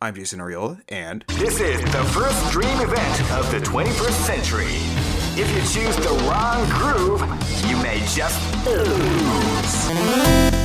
I'm Jason Ariola, and This is the first dream event of the 21st century. If you choose the wrong groove, you may just lose.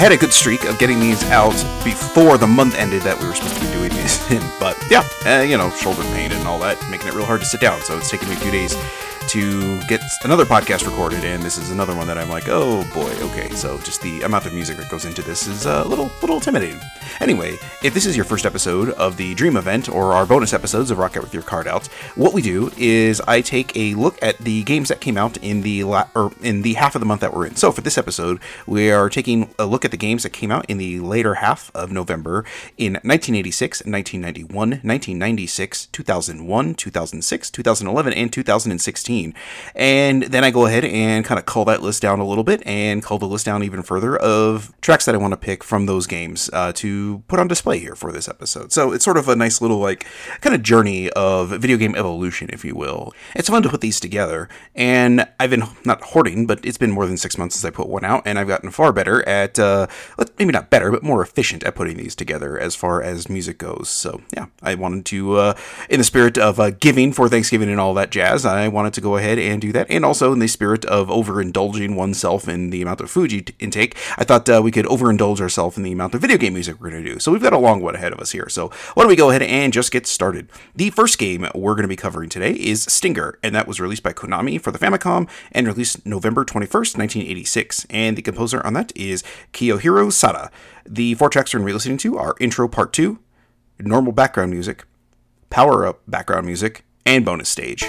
Had a good streak of getting these out before the month ended that we were supposed to be doing these in. But yeah, uh, you know, shoulder pain and all that, making it real hard to sit down. So it's taken me a few days to get another podcast recorded, and this is another one that I'm like, oh boy, okay. So just the amount of music that goes into this is a little, little intimidating. Anyway, if this is your first episode of the Dream event or our bonus episodes of Rock Out with Your Card Out, what we do is I take a look at the games that came out in the la- or in the half of the month that we're in. So for this episode, we are taking a look at the games that came out in the later half of November in 1986, 1991, 1996, 2001, 2006, 2011, and 2016. And then I go ahead and kind of cull that list down a little bit and cull the list down even further of tracks that I want to pick from those games uh, to put on display here for this episode. So it's sort of a nice little, like, kind of journey of video game evolution, if you will. It's fun to put these together, and I've been not hoarding, but it's been more than six months since I put one out, and I've gotten far better at, uh, maybe not better, but more efficient at putting these together as far as music goes. So yeah, I wanted to, uh, in the spirit of uh, giving for Thanksgiving and all that jazz, I wanted to go ahead and do that, and also in the spirit of overindulging oneself in the amount of food you t- intake, I thought uh, we could overindulge ourselves in the amount of video game music we're going to do. So we've got a long one ahead of us here. So why don't we go ahead and just get started? The first game we're going to be covering today is Stinger, and that was released by Konami for the Famicom and released November 21st, 1986. And the composer on that is Kiyohiro Sada. The four tracks we're listening to are Intro Part 2, Normal Background Music, Power Up Background Music, and Bonus Stage.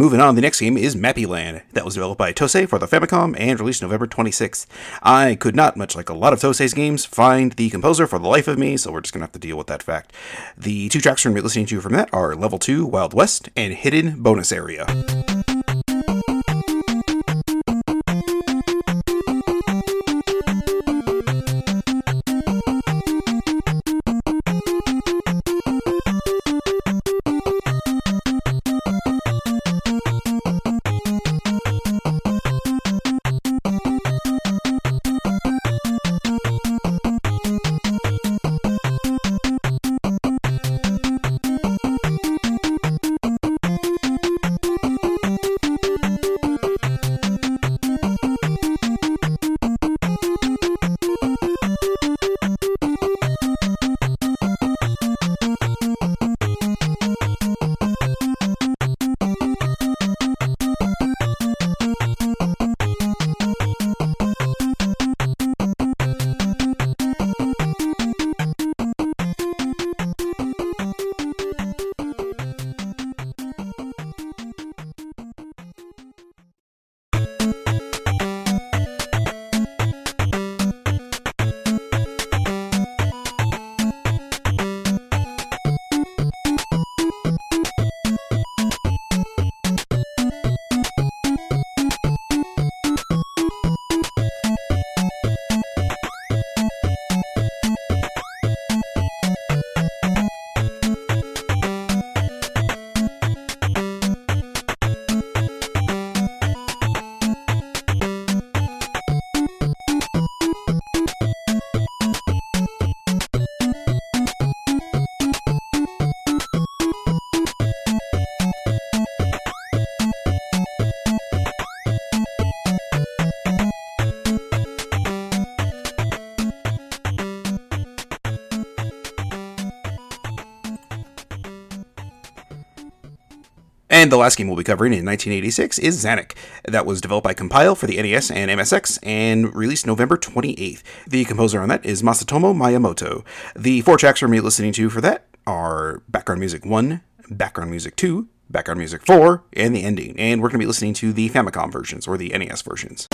Moving on, the next game is Mappy Land. That was developed by Tosei for the Famicom and released November 26th. I could not, much like a lot of Tosei's games, find the composer for the life of me, so we're just gonna have to deal with that fact. The two tracks we're gonna be listening to from that are Level 2 Wild West and Hidden Bonus Area. Last game we'll be covering in 1986 is Zanac. That was developed by Compile for the NES and MSX and released November 28th. The composer on that is Masatomo Miyamoto. The four tracks we're listening to for that are Background Music 1, Background Music 2, Background Music 4, and the ending. And we're going to be listening to the Famicom versions or the NES versions.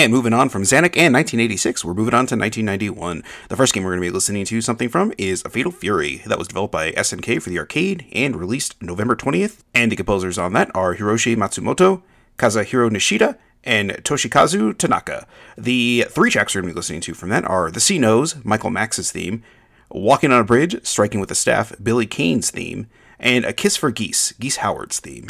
And moving on from Zanac and 1986, we're moving on to 1991. The first game we're going to be listening to something from is A Fatal Fury, that was developed by SNK for the arcade and released November 20th. And the composers on that are Hiroshi Matsumoto, Kazuhiro Nishida, and Toshikazu Tanaka. The three tracks we're going to be listening to from that are The Sea Knows, Michael Max's theme, Walking on a Bridge, Striking with the Staff, Billy Kane's theme, and A Kiss for Geese, Geese Howard's theme.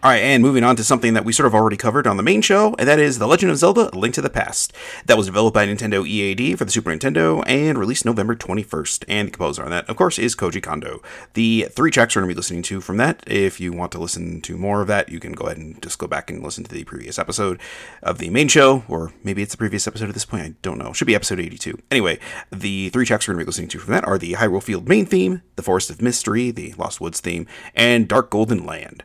All right, and moving on to something that we sort of already covered on the main show, and that is The Legend of Zelda: A Link to the Past. That was developed by Nintendo EAD for the Super Nintendo and released November 21st. And the composer on that, of course, is Koji Kondo. The three tracks we're going to be listening to from that. If you want to listen to more of that, you can go ahead and just go back and listen to the previous episode of the main show, or maybe it's the previous episode at this point. I don't know. Should be episode 82. Anyway, the three tracks we're going to be listening to from that are the Hyrule Field main theme, the Forest of Mystery, the Lost Woods theme, and Dark Golden Land.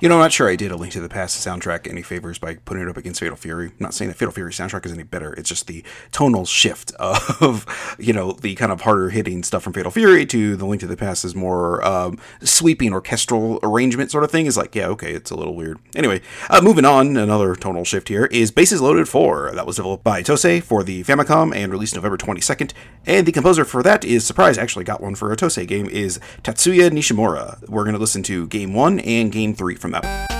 You know, I'm not sure I did a Link to the Past soundtrack any favors by putting it up against Fatal Fury. I'm not saying that Fatal Fury soundtrack is any better. It's just the tonal shift of, you know, the kind of harder hitting stuff from Fatal Fury to the Link to the Past is more um, sweeping orchestral arrangement sort of thing. Is like, yeah, okay, it's a little weird. Anyway, uh, moving on, another tonal shift here is Bases Loaded 4. That was developed by Tosei for the Famicom and released November 22nd. And the composer for that is, surprise, actually got one for a Tosei game, is Tatsuya Nishimura. We're going to listen to Game 1 and Game 3 from snakke om det.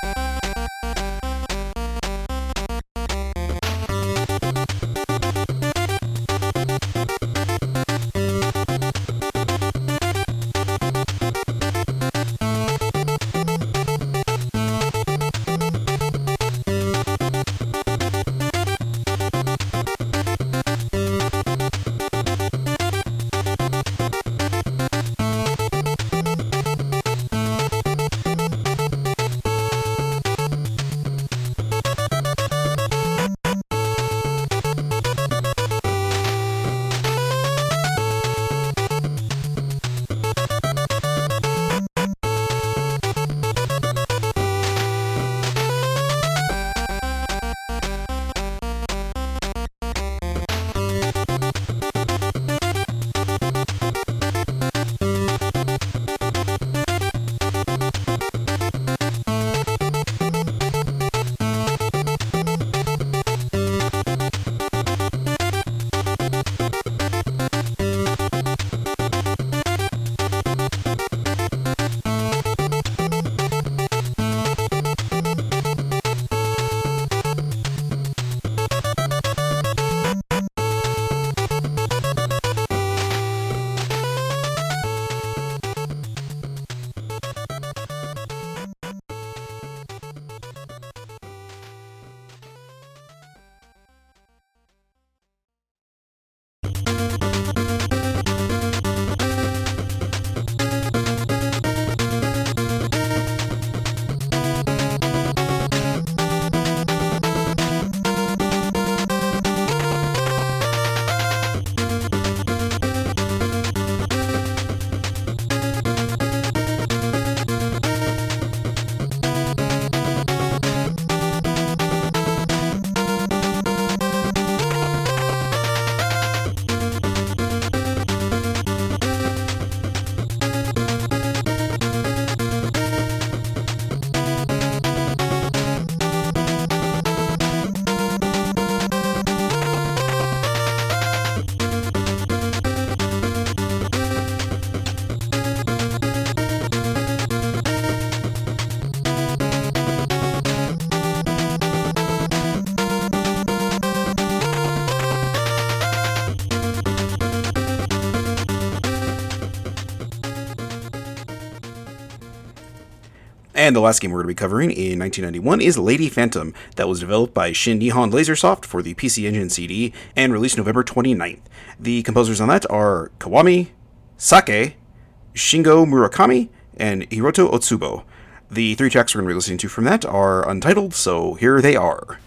And the last game we're going to be covering in 1991 is Lady Phantom, that was developed by Shin Nihon Lasersoft for the PC Engine CD and released November 29th. The composers on that are Kawami, Sake, Shingo Murakami, and Hiroto Otsubo. The three tracks we're going to be listening to from that are untitled, so here they are.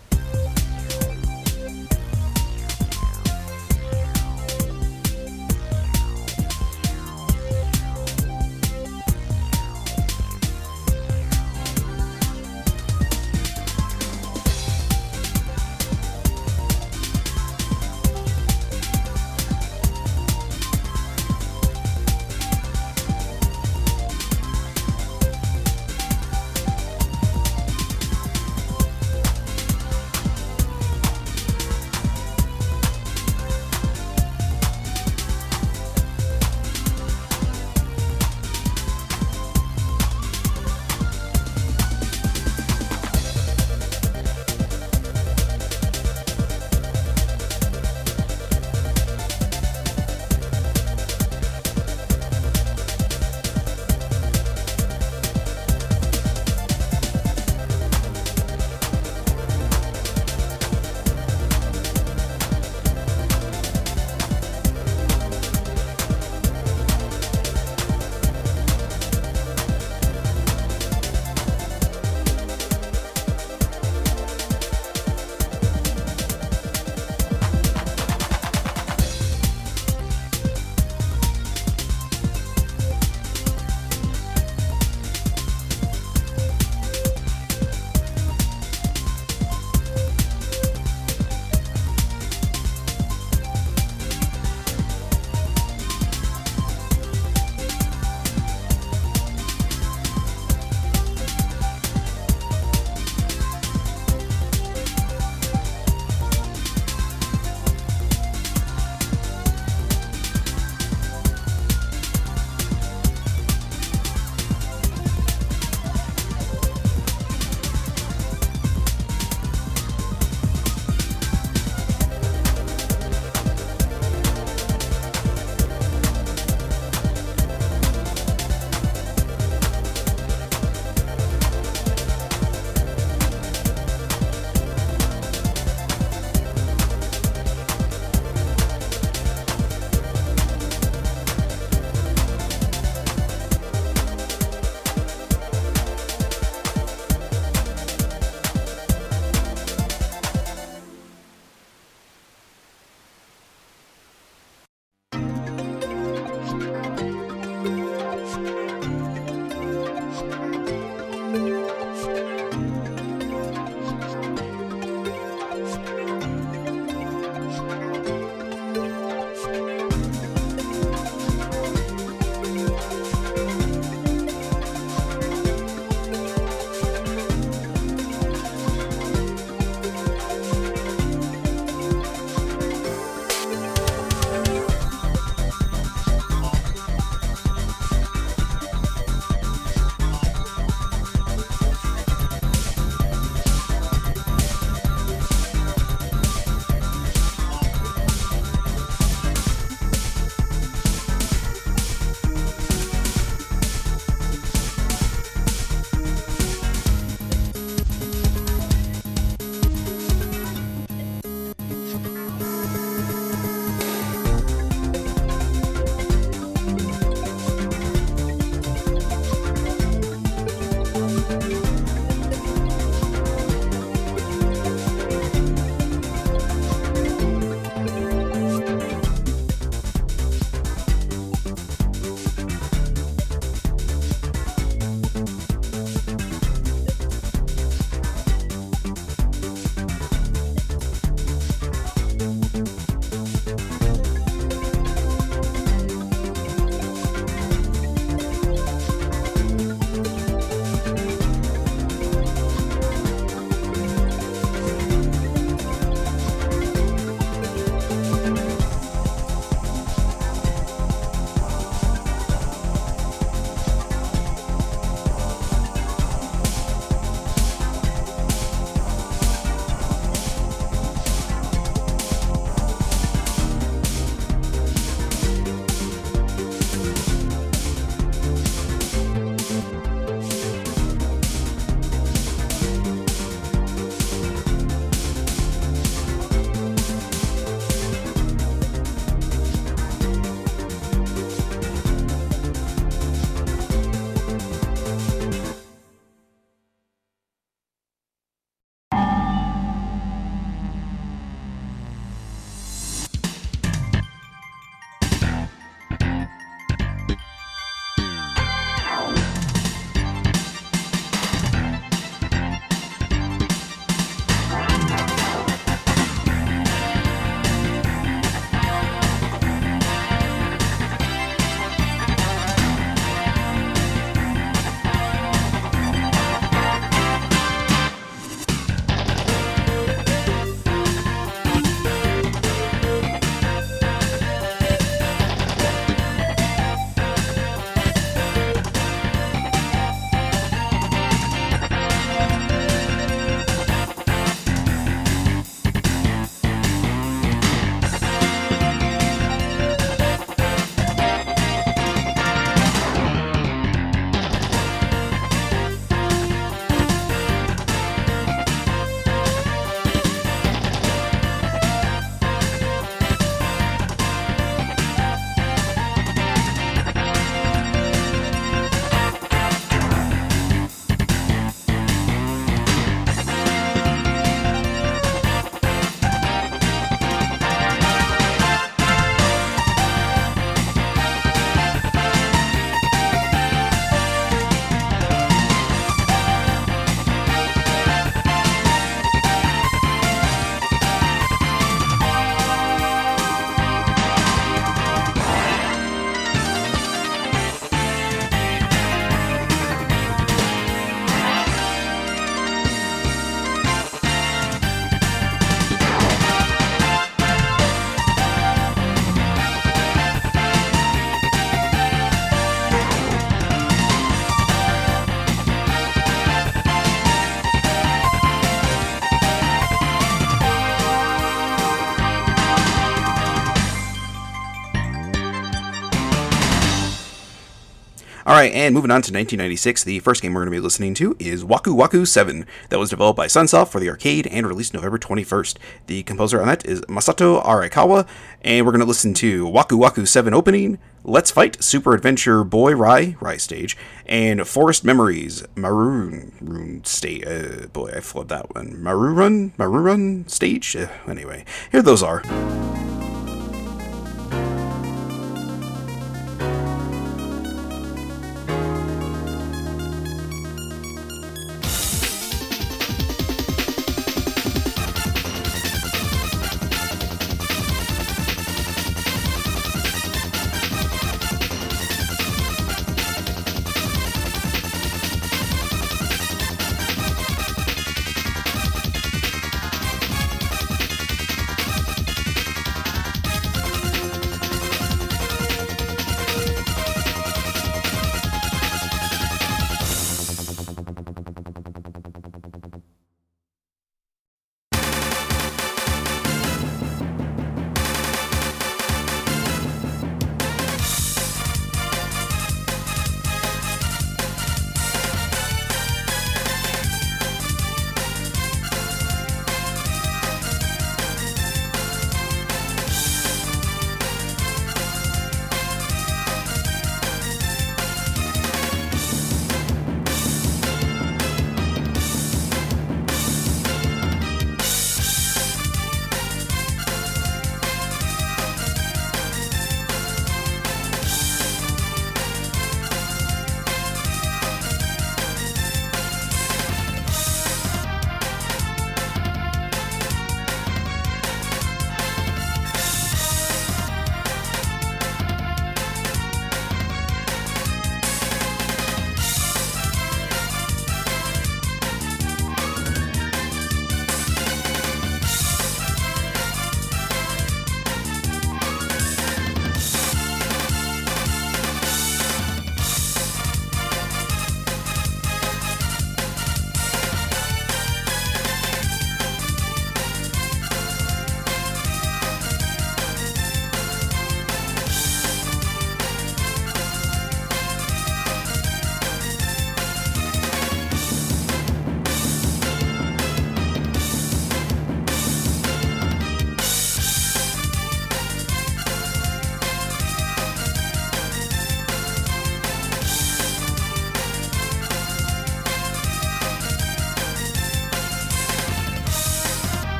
And moving on to 1996, the first game we're going to be listening to is Waku Waku 7, that was developed by Sunsoft for the arcade and released November 21st. The composer on that is Masato Arakawa, and we're going to listen to Waku Waku 7 opening, Let's Fight Super Adventure Boy Rai, Rai stage, and Forest Memories Maroon Rune stage. Uh, boy, I flubbed that one. Maroon Maroon stage. Uh, anyway, here those are.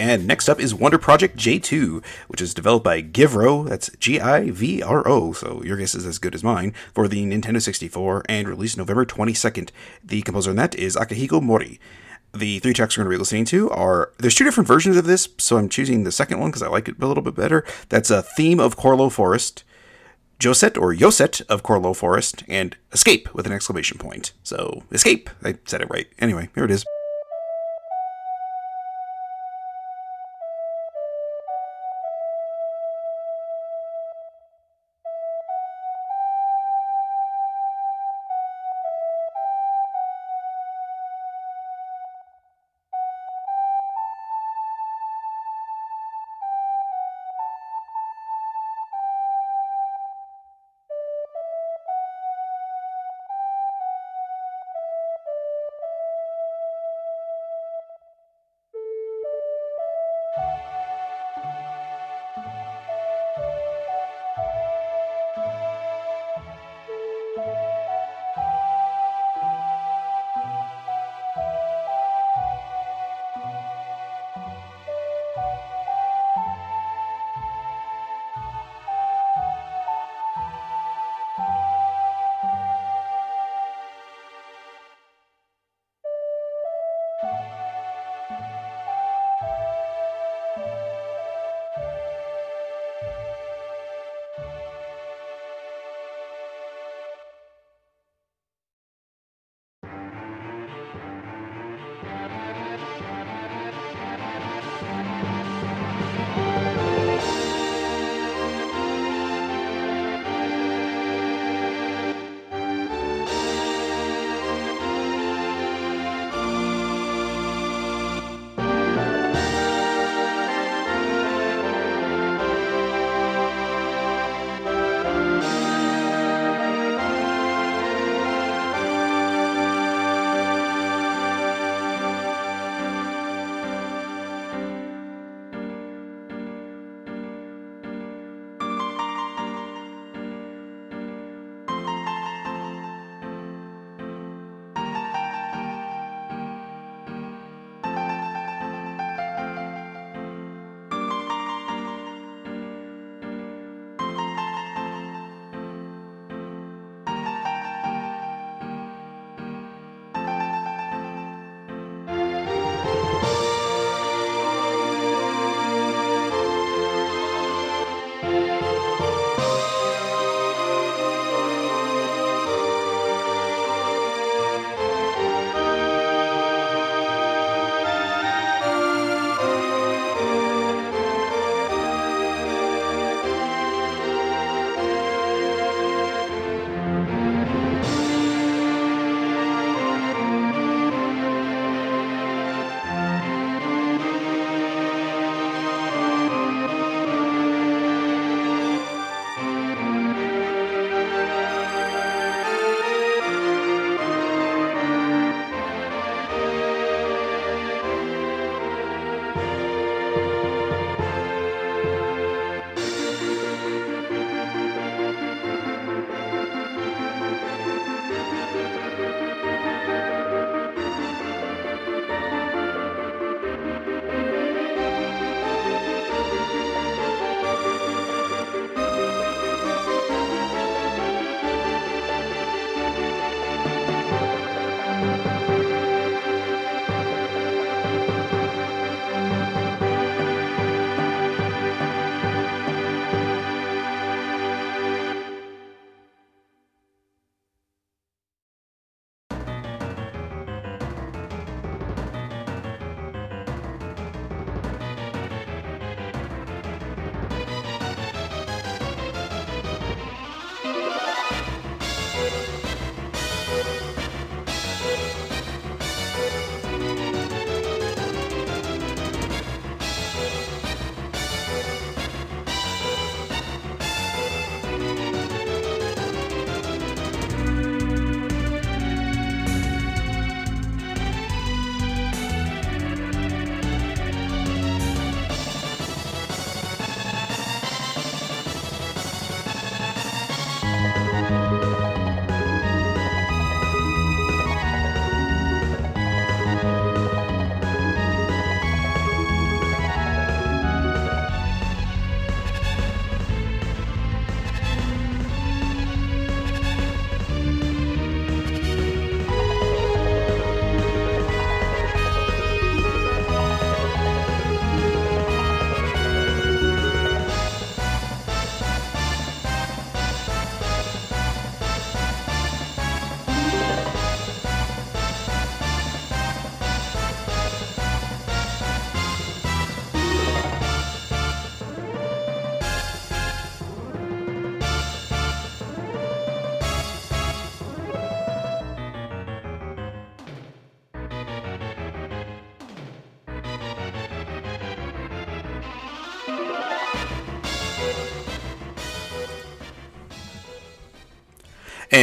And next up is Wonder Project J2, which is developed by Givro, that's G I V R O, so your guess is as good as mine, for the Nintendo 64 and released November 22nd. The composer on that is Akihiko Mori. The three tracks we're going to be listening to are there's two different versions of this, so I'm choosing the second one because I like it a little bit better. That's a theme of Corlo Forest, Josette or Yoset of Corlo Forest, and Escape with an exclamation point. So, Escape! I said it right. Anyway, here it is.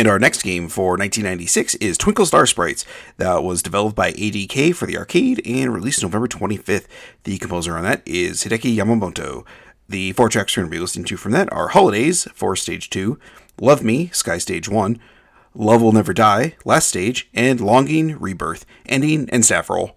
And our next game for 1996 is Twinkle Star Sprites. That was developed by ADK for the arcade and released November 25th. The composer on that is Hideki Yamamoto. The four tracks we're going to be listening to from that are Holidays for Stage 2, Love Me, Sky Stage 1, Love Will Never Die, Last Stage, and Longing, Rebirth, Ending, and Staff Roll.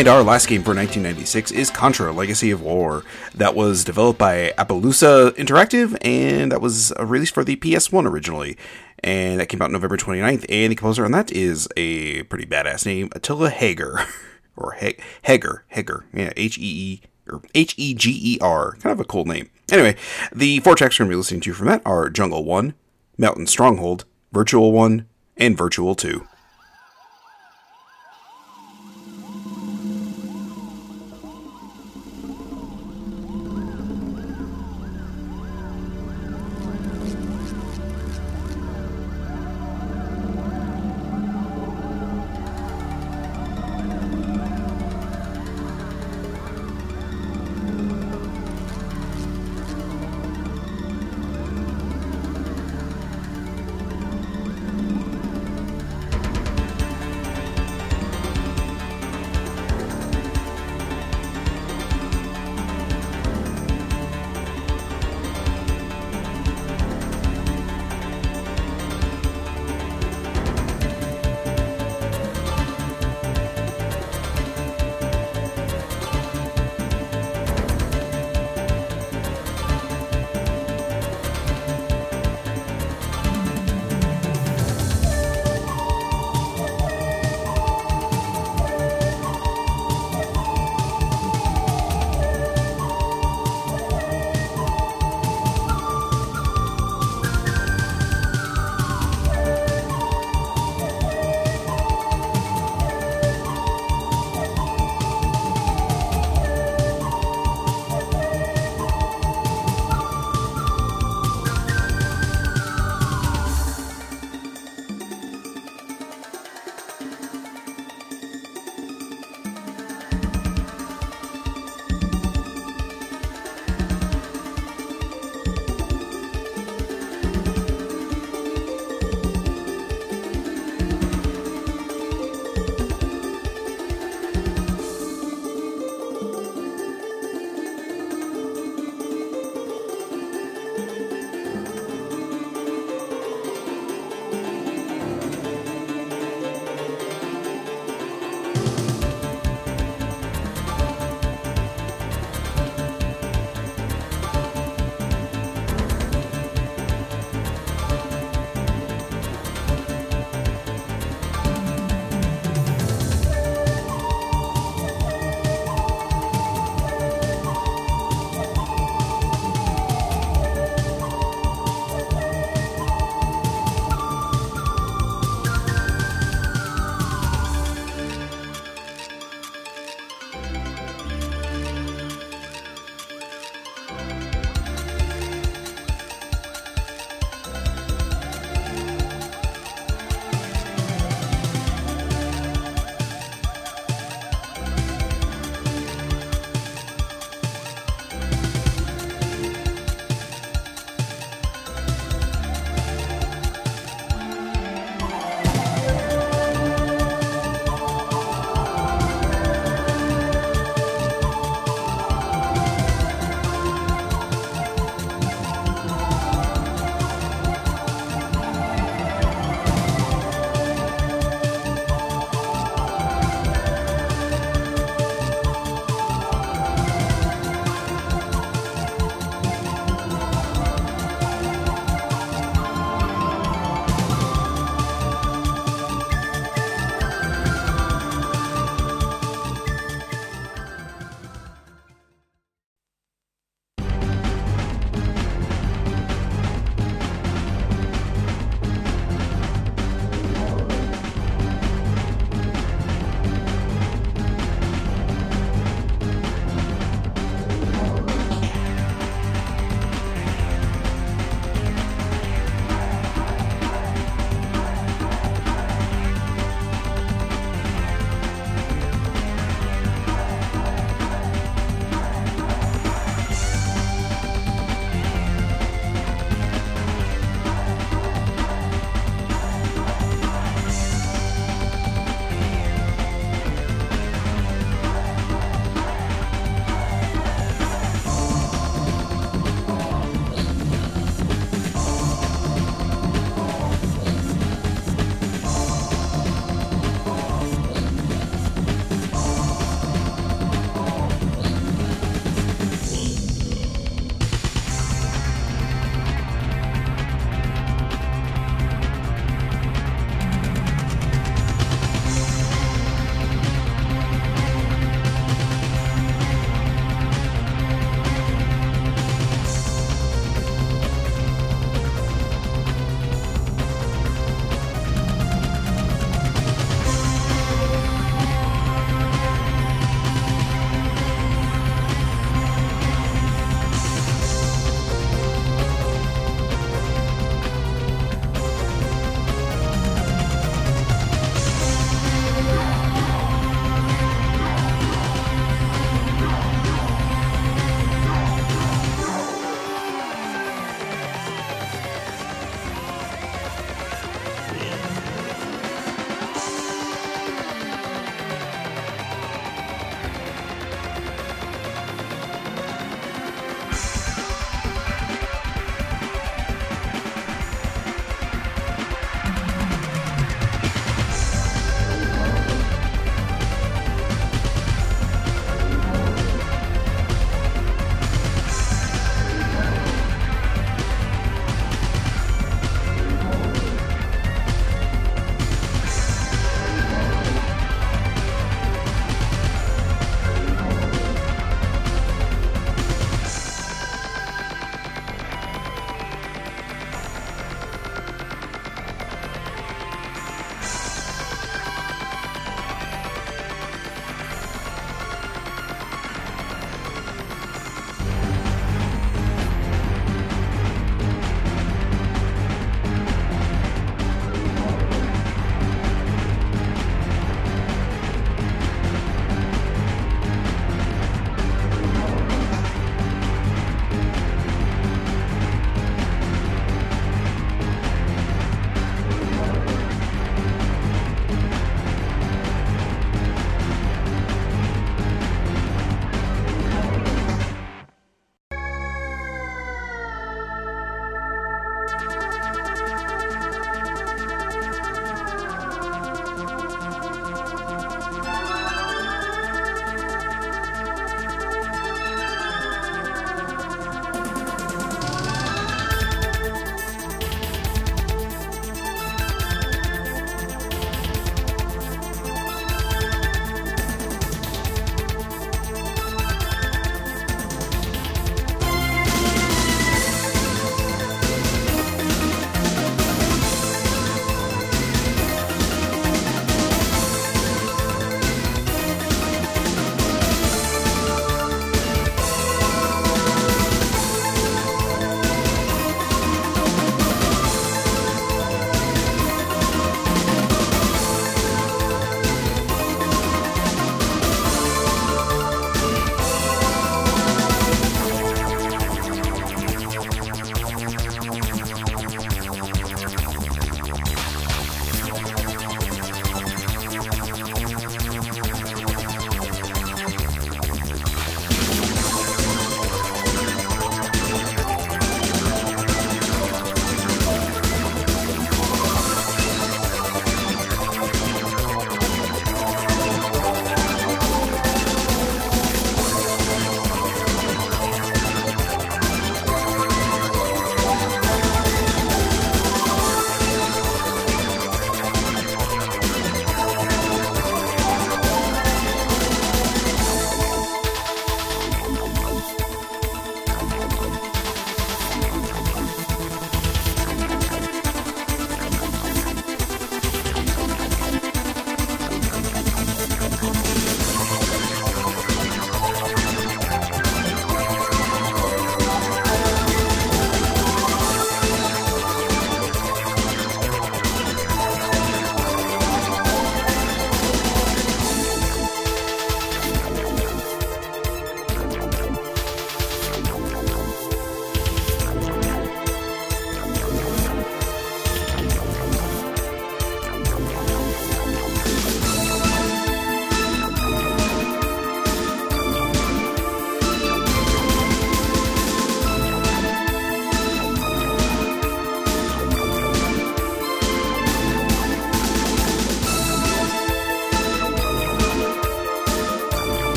And our last game for 1996 is Contra Legacy of War. That was developed by Appaloosa Interactive, and that was released for the PS1 originally. And that came out November 29th, and the composer on that is a pretty badass name, Attila Hager. or Hager. Heger. Yeah, H E E or H E G E R. Kind of a cool name. Anyway, the four tracks we're going to be listening to from that are Jungle 1, Mountain Stronghold, Virtual 1, and Virtual 2.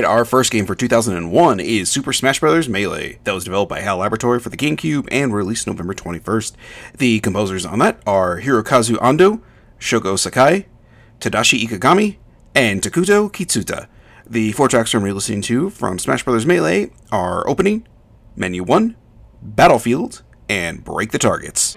Right, our first game for 2001 is Super Smash Bros. Melee, that was developed by HAL Laboratory for the GameCube and released November 21st. The composers on that are Hirokazu Ando, Shogo Sakai, Tadashi Ikegami, and Takuto Kitsuta. The four tracks from listening to from Smash Bros. Melee are Opening, Menu 1, Battlefield, and Break the Targets.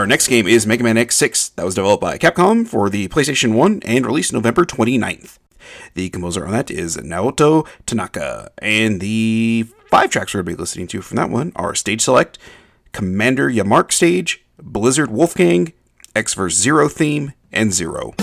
Our next game is Mega Man X6. That was developed by Capcom for the PlayStation 1 and released November 29th. The composer on that is Naoto Tanaka, and the five tracks we're going to be listening to from that one are Stage Select, Commander Yammark Stage, Blizzard Wolfang, X-Verse Zero Theme, and Zero.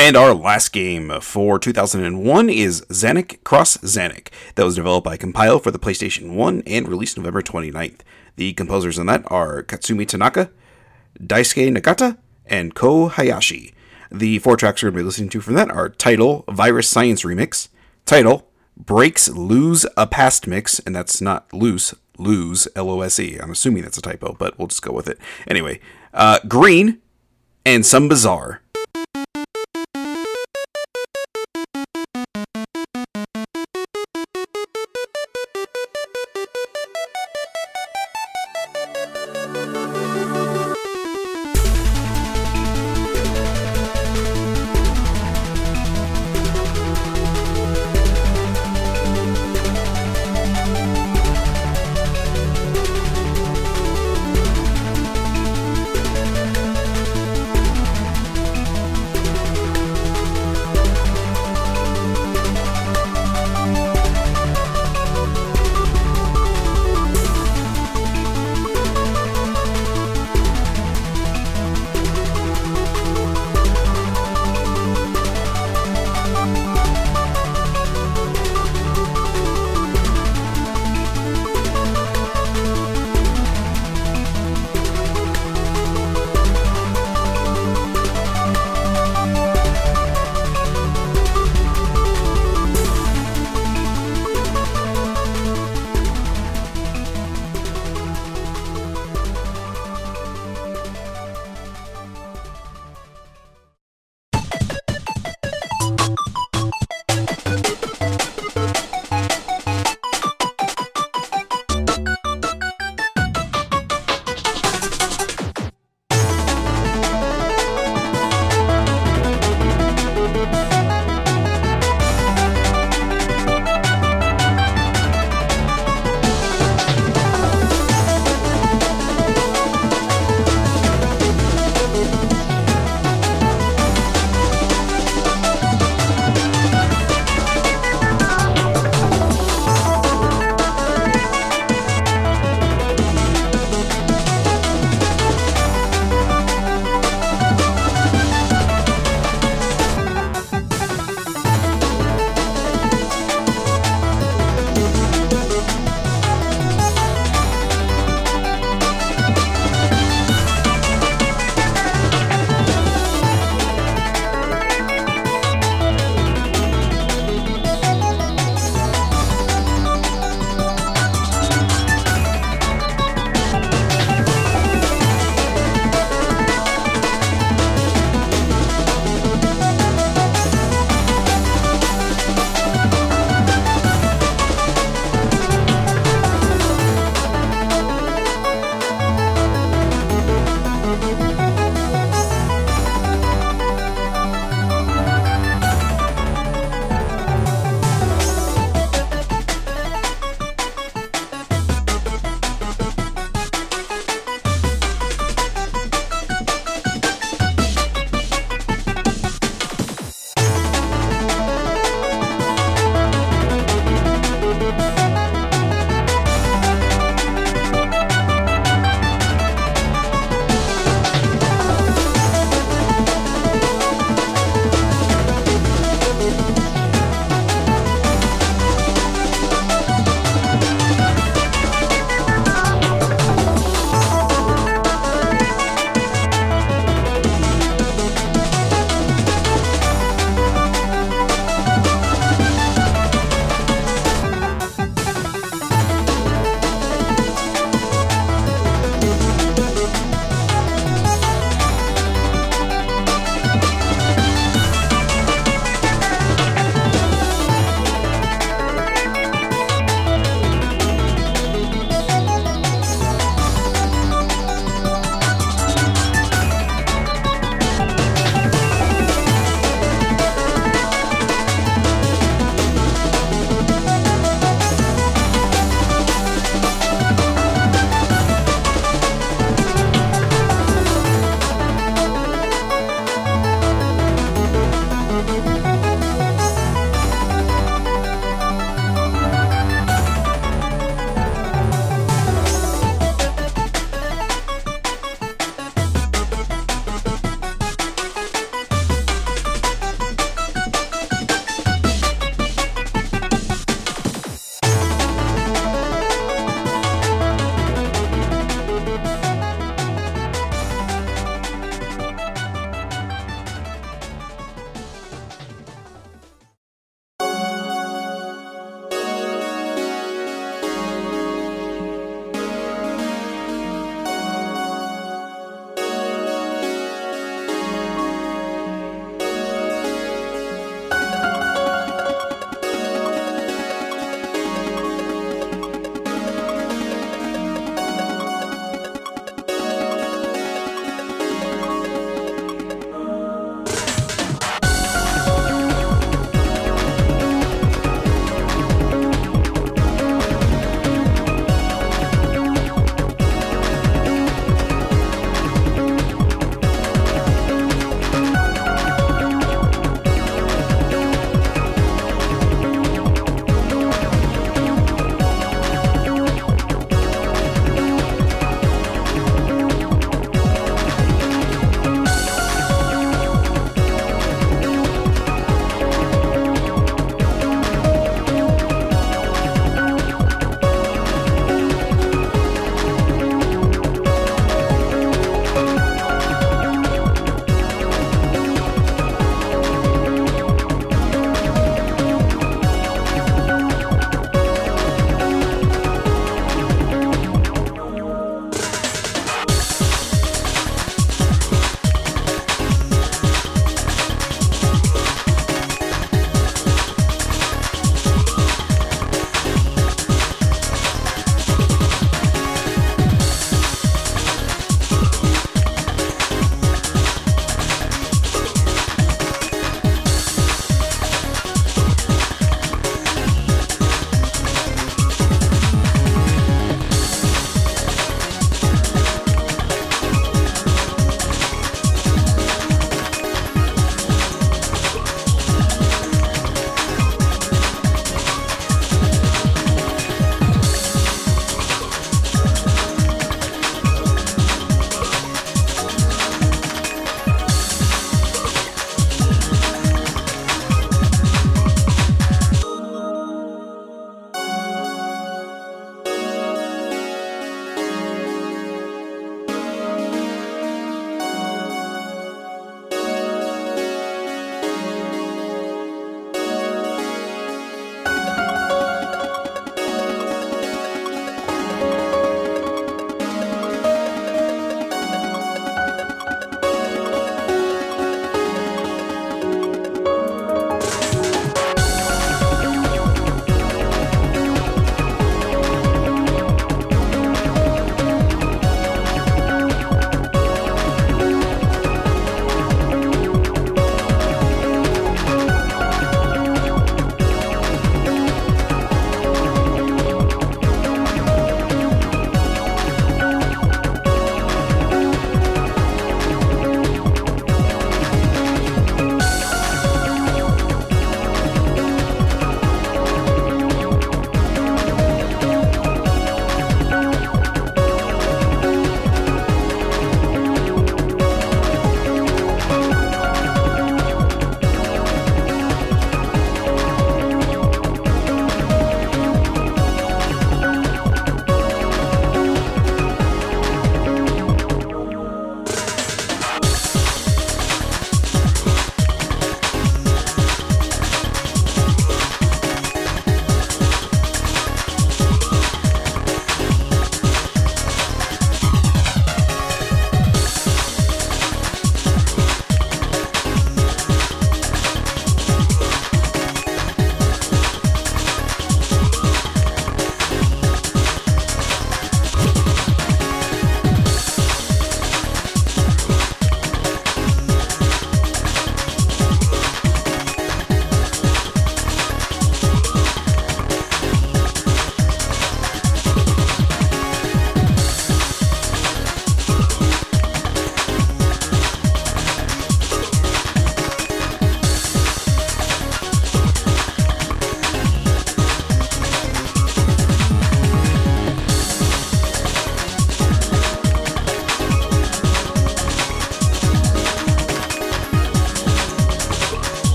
And our last game for 2001 is Zanac Cross Zanac, that was developed by Compile for the PlayStation 1 and released November 29th. The composers on that are Katsumi Tanaka, Daisuke Nagata, and Ko Hayashi. The four tracks we're going to be listening to from that are Title, Virus Science Remix, Title, Breaks Lose a Past Mix, and that's not loose, lose, L O S E. I'm assuming that's a typo, but we'll just go with it. Anyway, uh, Green, and Some Bizarre.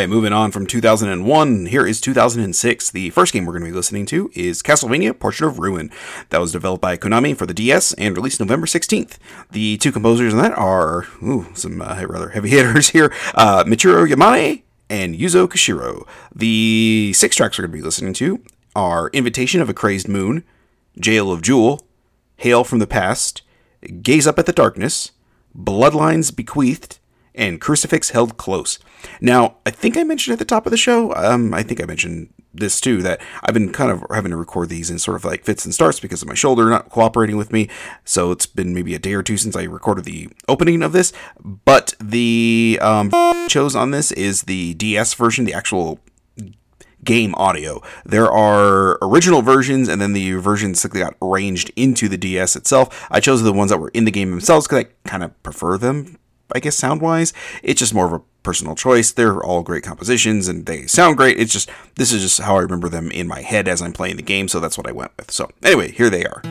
Right, moving on from 2001, here is 2006. The first game we're going to be listening to is Castlevania Portrait of Ruin. That was developed by Konami for the DS and released November 16th. The two composers on that are, ooh, some uh, rather heavy hitters here uh, Yamane and Yuzo Koshiro. The six tracks we're going to be listening to are Invitation of a Crazed Moon, Jail of Jewel, Hail from the Past, Gaze Up at the Darkness, Bloodlines Bequeathed, and Crucifix Held Close. Now, I think I mentioned at the top of the show, um, I think I mentioned this too, that I've been kind of having to record these in sort of like fits and starts because of my shoulder not cooperating with me. So it's been maybe a day or two since I recorded the opening of this. But the um, chose on this is the DS version, the actual game audio. There are original versions, and then the versions that got arranged into the DS itself. I chose the ones that were in the game themselves because I kind of prefer them I guess sound wise. It's just more of a personal choice. They're all great compositions and they sound great. It's just this is just how I remember them in my head as I'm playing the game, so that's what I went with. So anyway, here they are.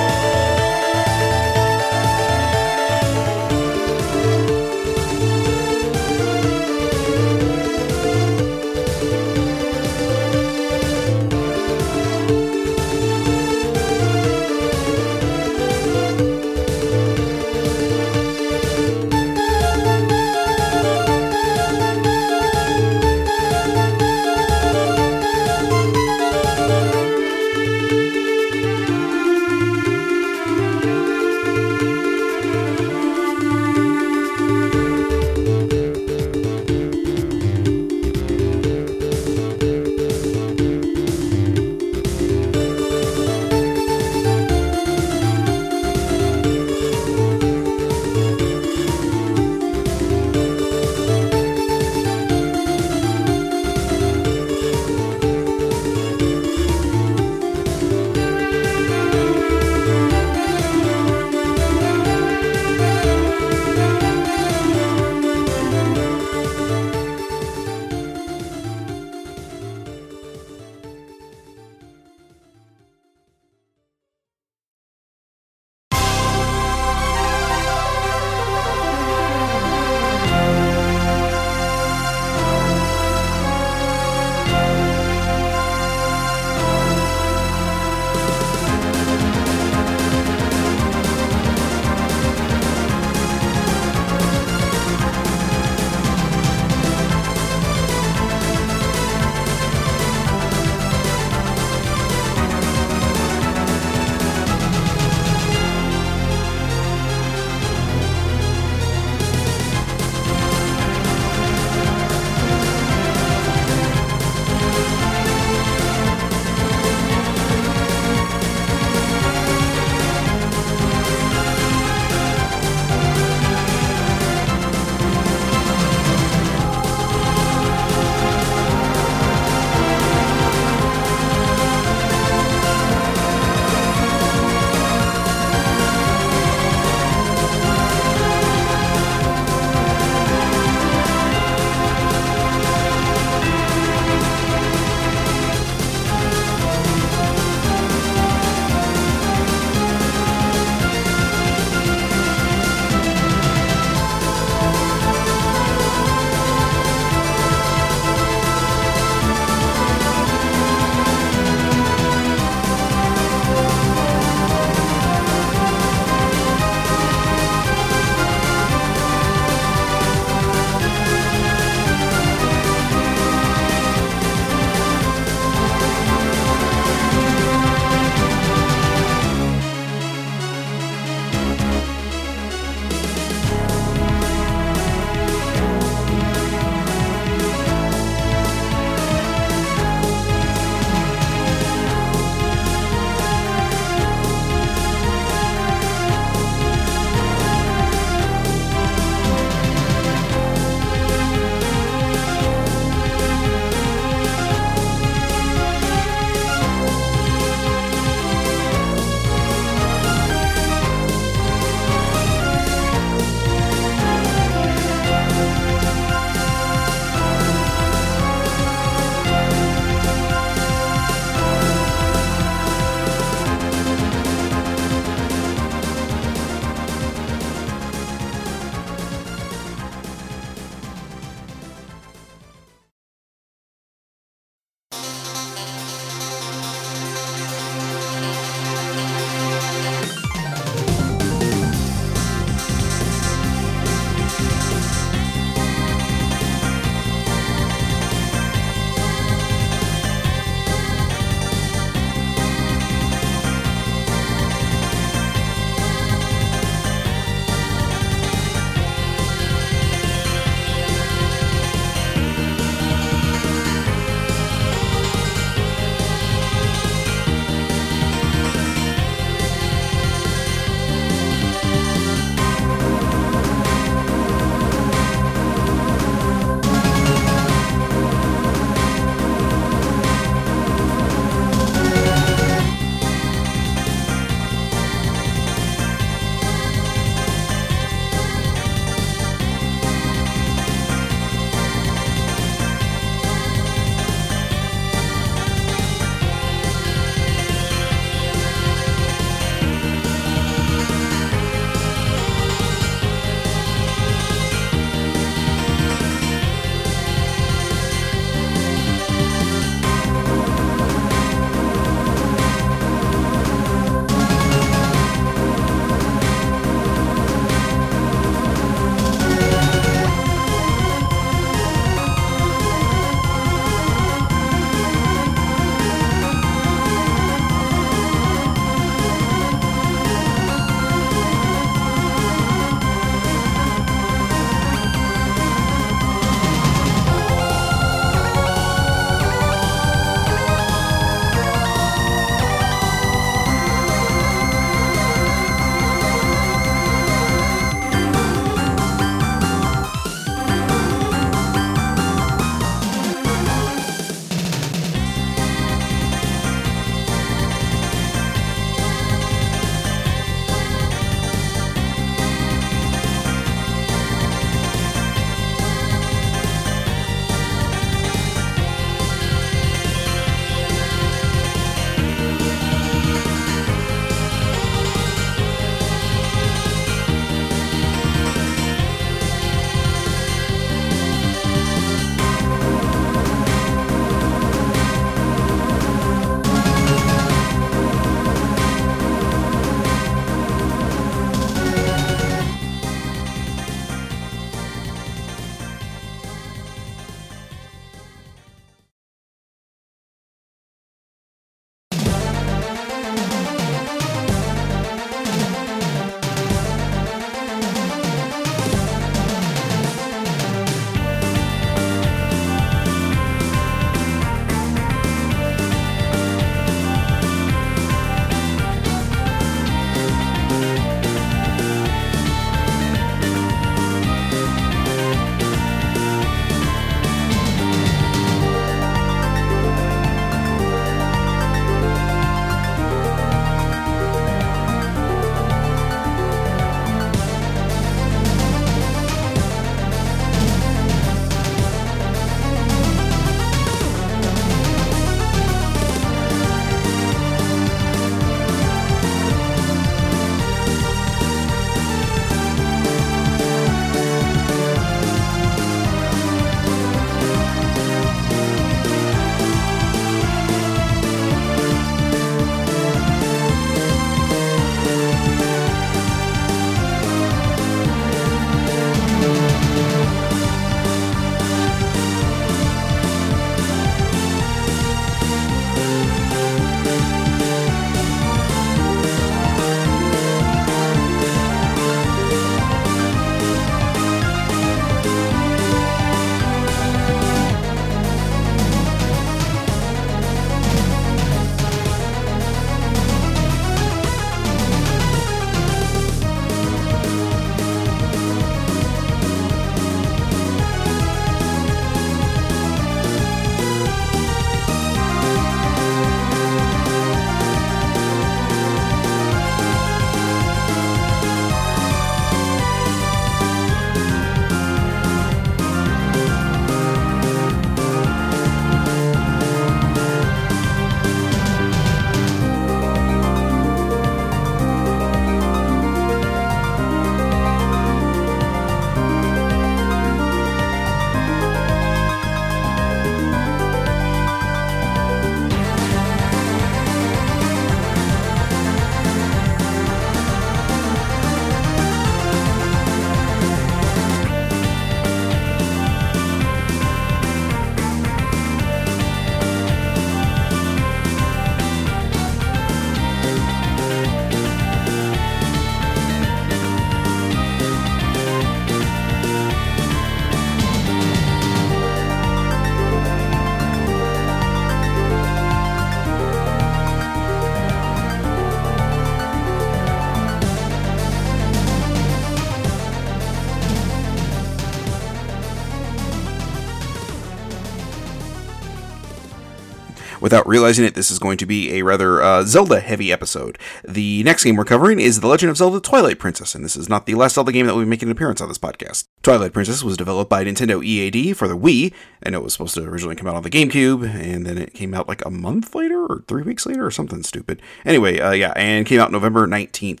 Without realizing it, this is going to be a rather uh, Zelda heavy episode. The next game we're covering is The Legend of Zelda Twilight Princess, and this is not the last Zelda game that will be making an appearance on this podcast. Twilight Princess was developed by Nintendo EAD for the Wii. I know it was supposed to originally come out on the GameCube, and then it came out like a month later or three weeks later or something stupid. Anyway, uh, yeah, and came out November 19th.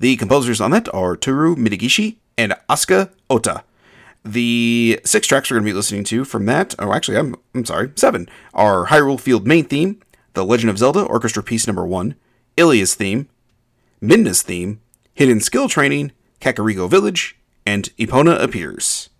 The composers on that are Toru Minegishi and Asuka Ota. The six tracks we're going to be listening to from that, oh, actually, I'm, I'm sorry, seven, are Hyrule Field main theme, The Legend of Zelda Orchestra Piece Number 1, Ilia's theme, Midna's theme, Hidden Skill Training, Kakariko Village, and Epona Appears.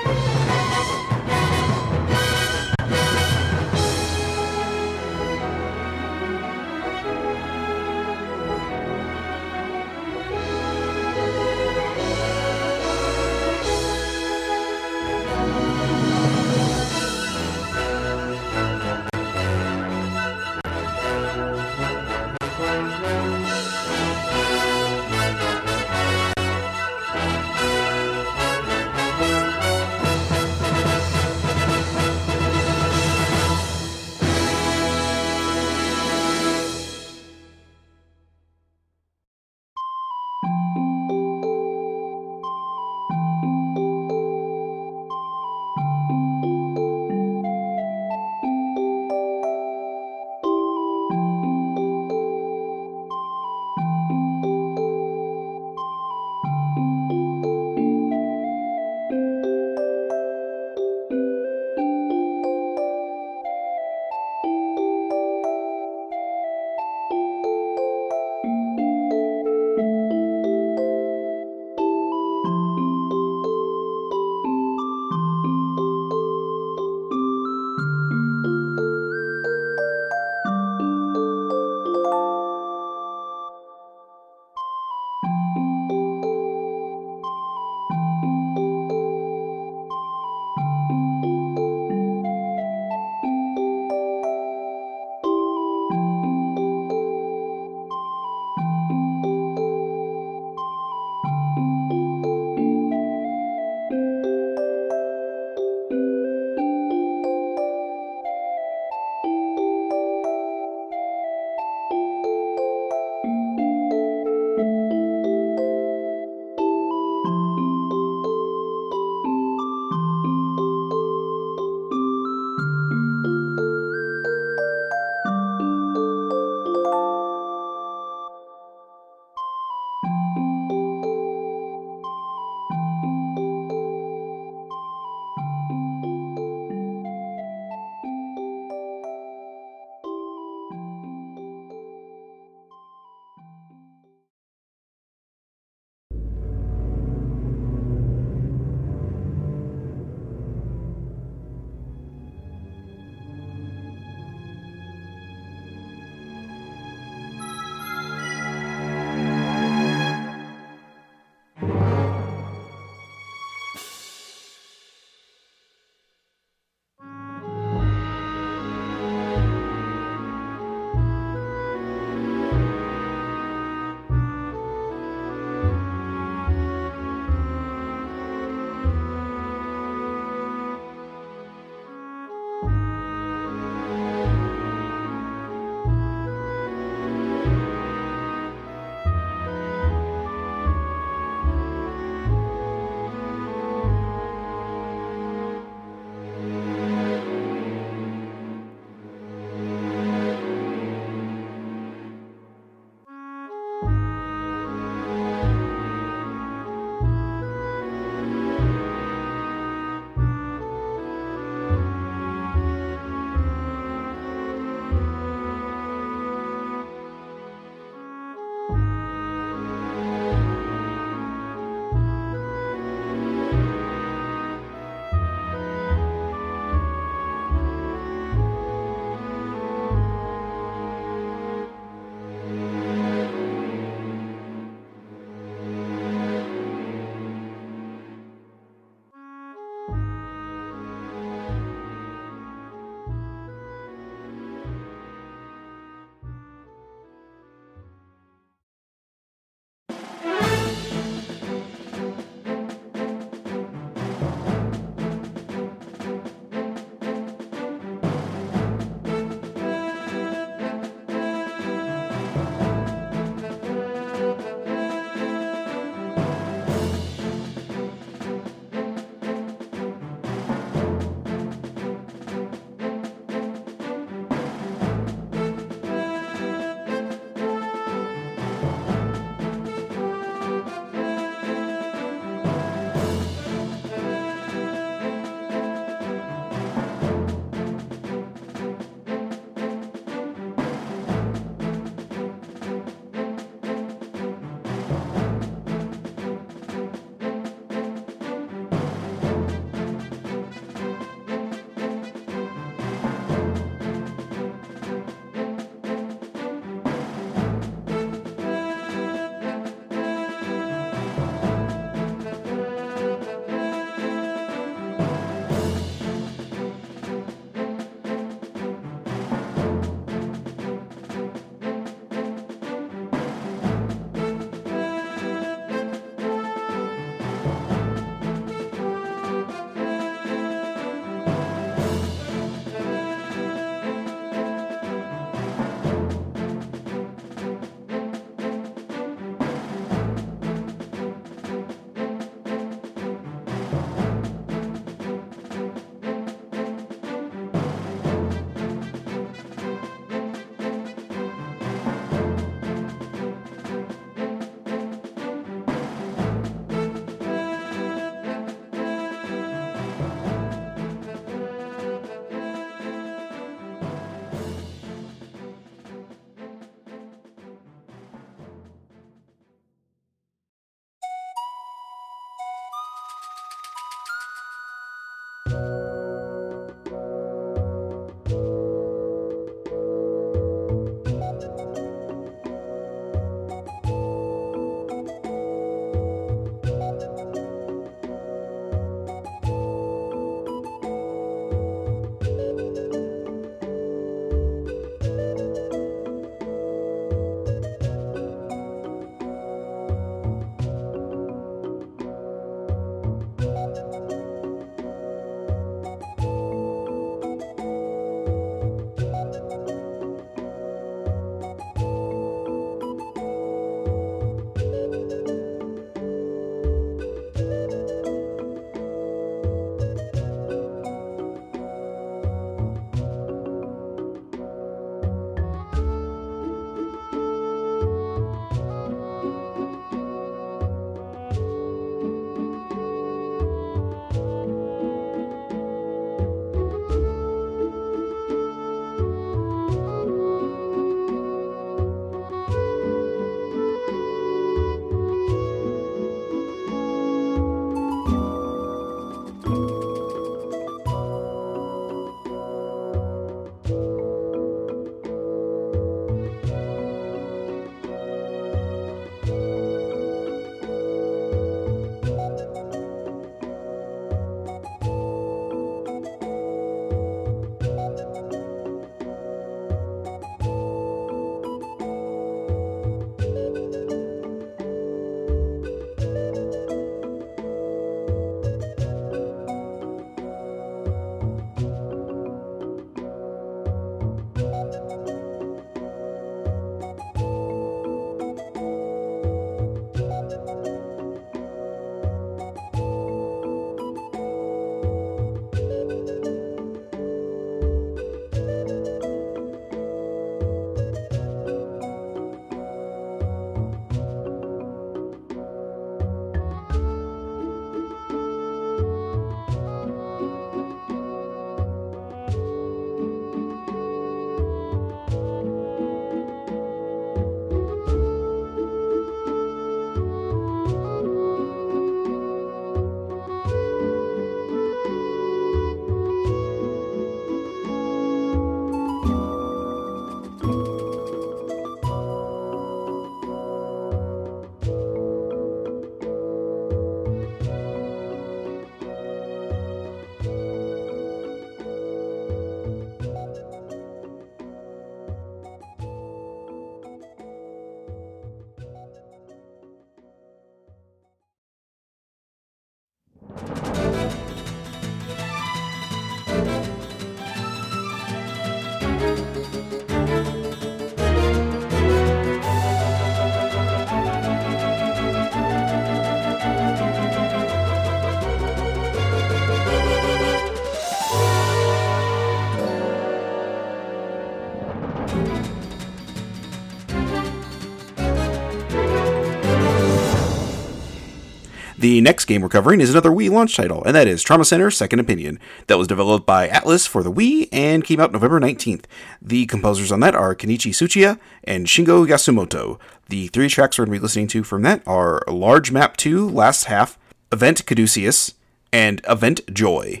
The next game we're covering is another Wii launch title, and that is Trauma Center Second Opinion. That was developed by Atlus for the Wii and came out November 19th. The composers on that are Kenichi Tsuchiya and Shingo Yasumoto. The three tracks we're going to be listening to from that are Large Map 2, Last Half, Event Caduceus, and Event Joy.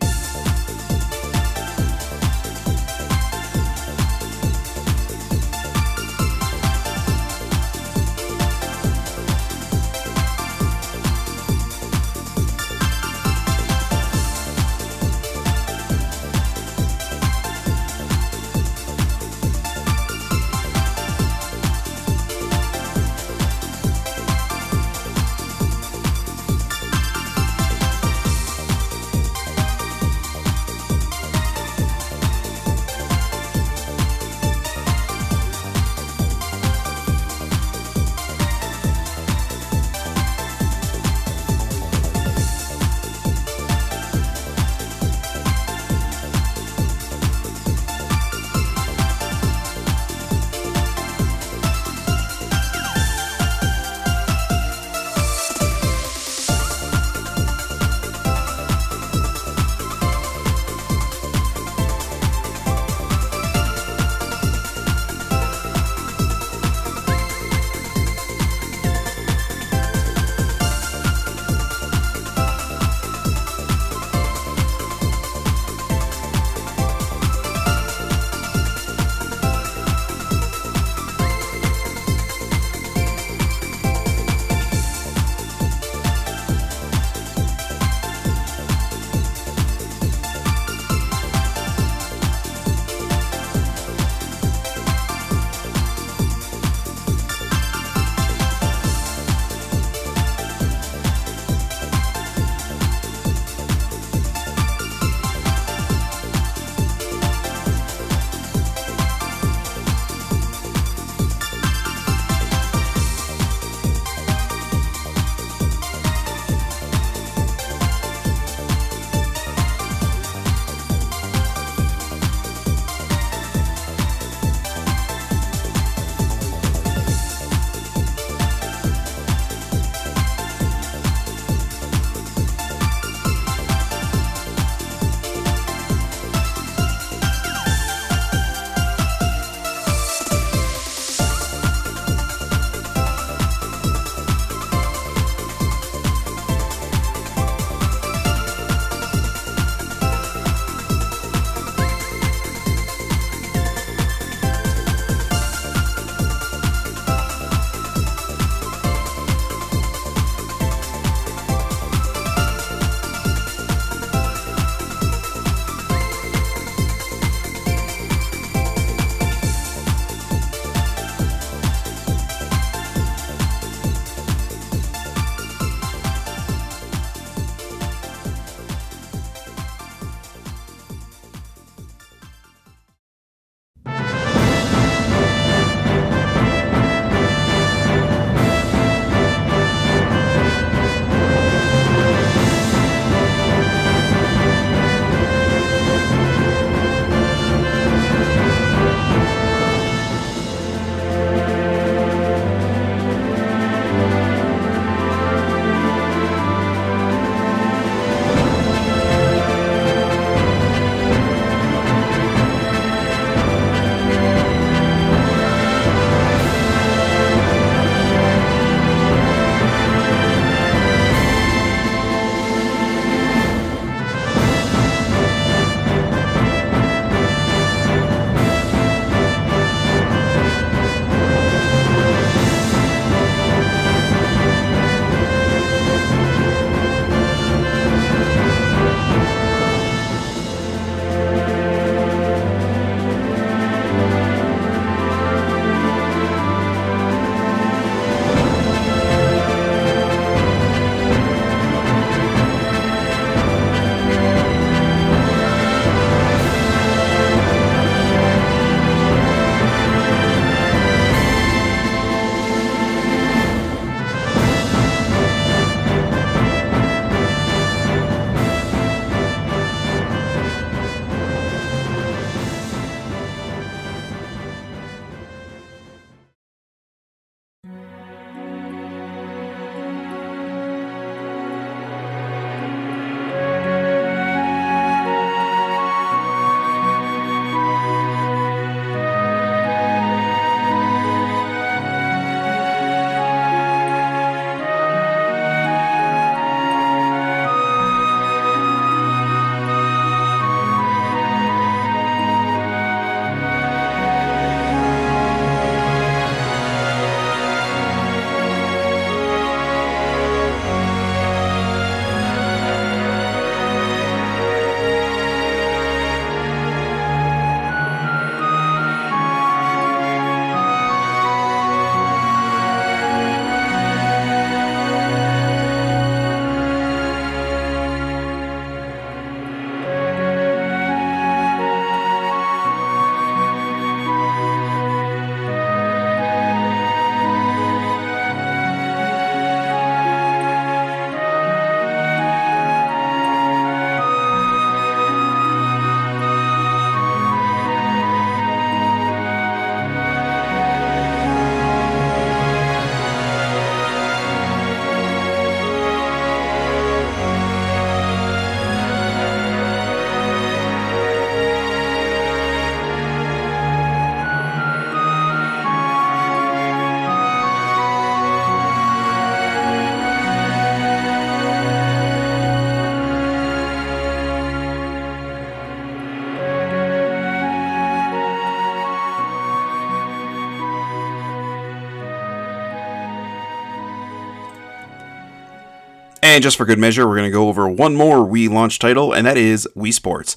And just for good measure, we're going to go over one more Wii launch title, and that is Wii Sports.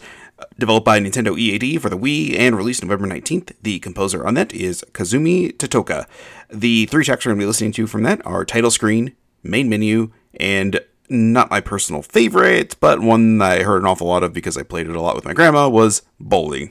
Developed by Nintendo EAD for the Wii and released November 19th, the composer on that is Kazumi Totoka. The three tracks we're going to be listening to from that are Title Screen, Main Menu, and not my personal favorite, but one I heard an awful lot of because I played it a lot with my grandma, was Bowling.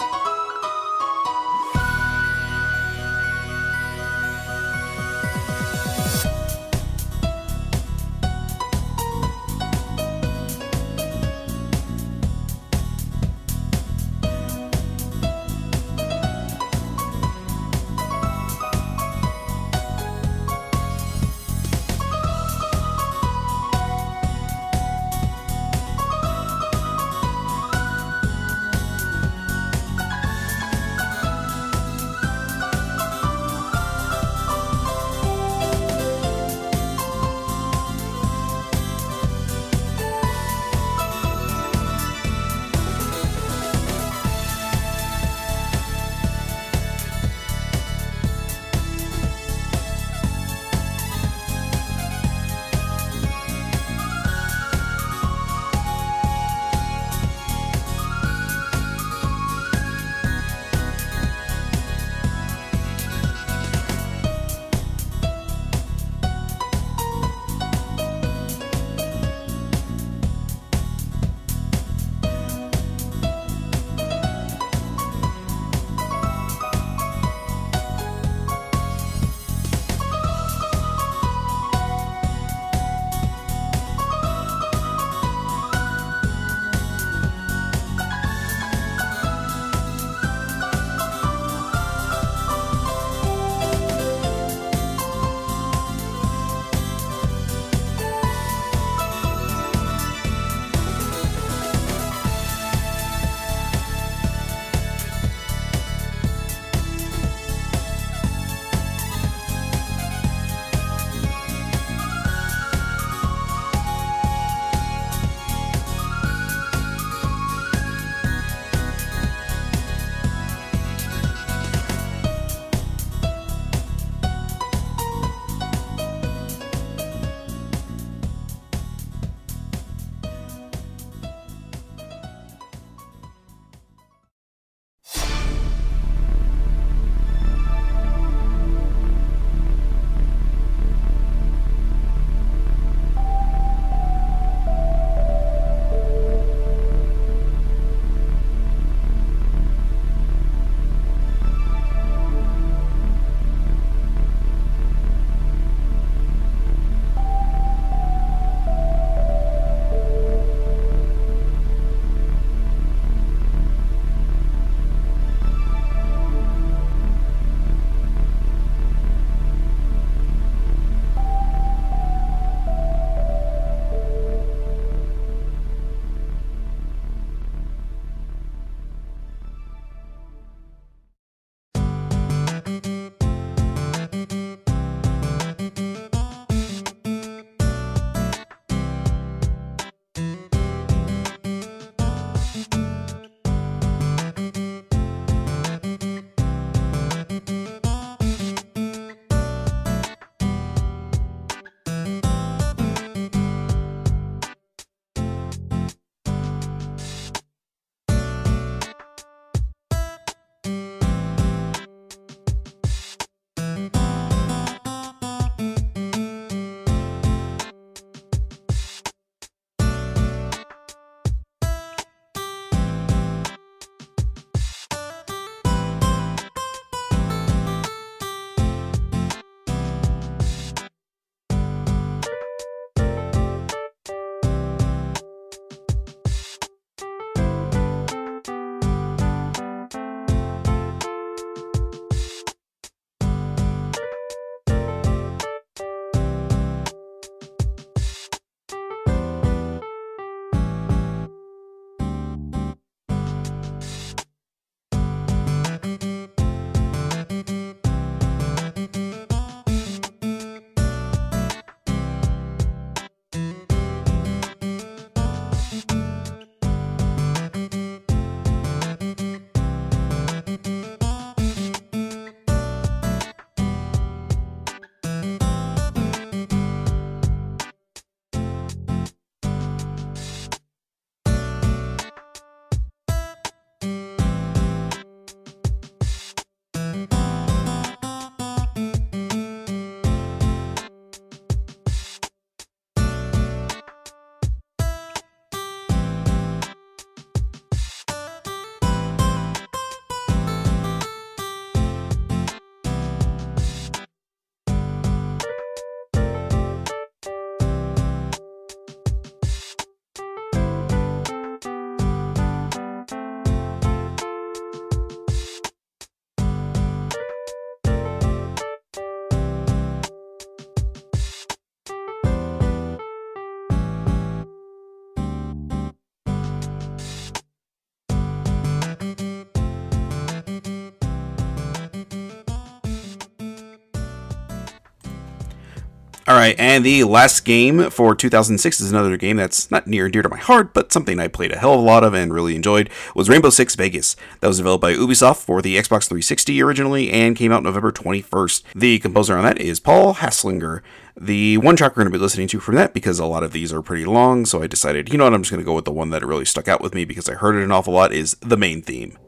Right, and the last game for 2006 is another game that's not near and dear to my heart, but something I played a hell of a lot of and really enjoyed. Was Rainbow Six Vegas. That was developed by Ubisoft for the Xbox 360 originally and came out November 21st. The composer on that is Paul Haslinger. The one track we're going to be listening to from that, because a lot of these are pretty long, so I decided, you know what, I'm just going to go with the one that really stuck out with me because I heard it an awful lot, is the main theme.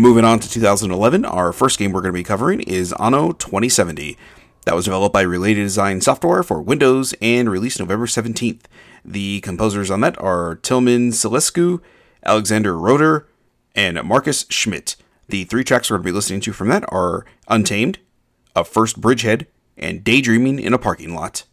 Moving on to 2011, our first game we're going to be covering is Anno 2070. That was developed by Related Design Software for Windows and released November 17th. The composers on that are Tilman Sillescu, Alexander Roeder, and Markus Schmitt. The three tracks we're going to be listening to from that are Untamed, A First Bridgehead, and Daydreaming in a Parking Lot.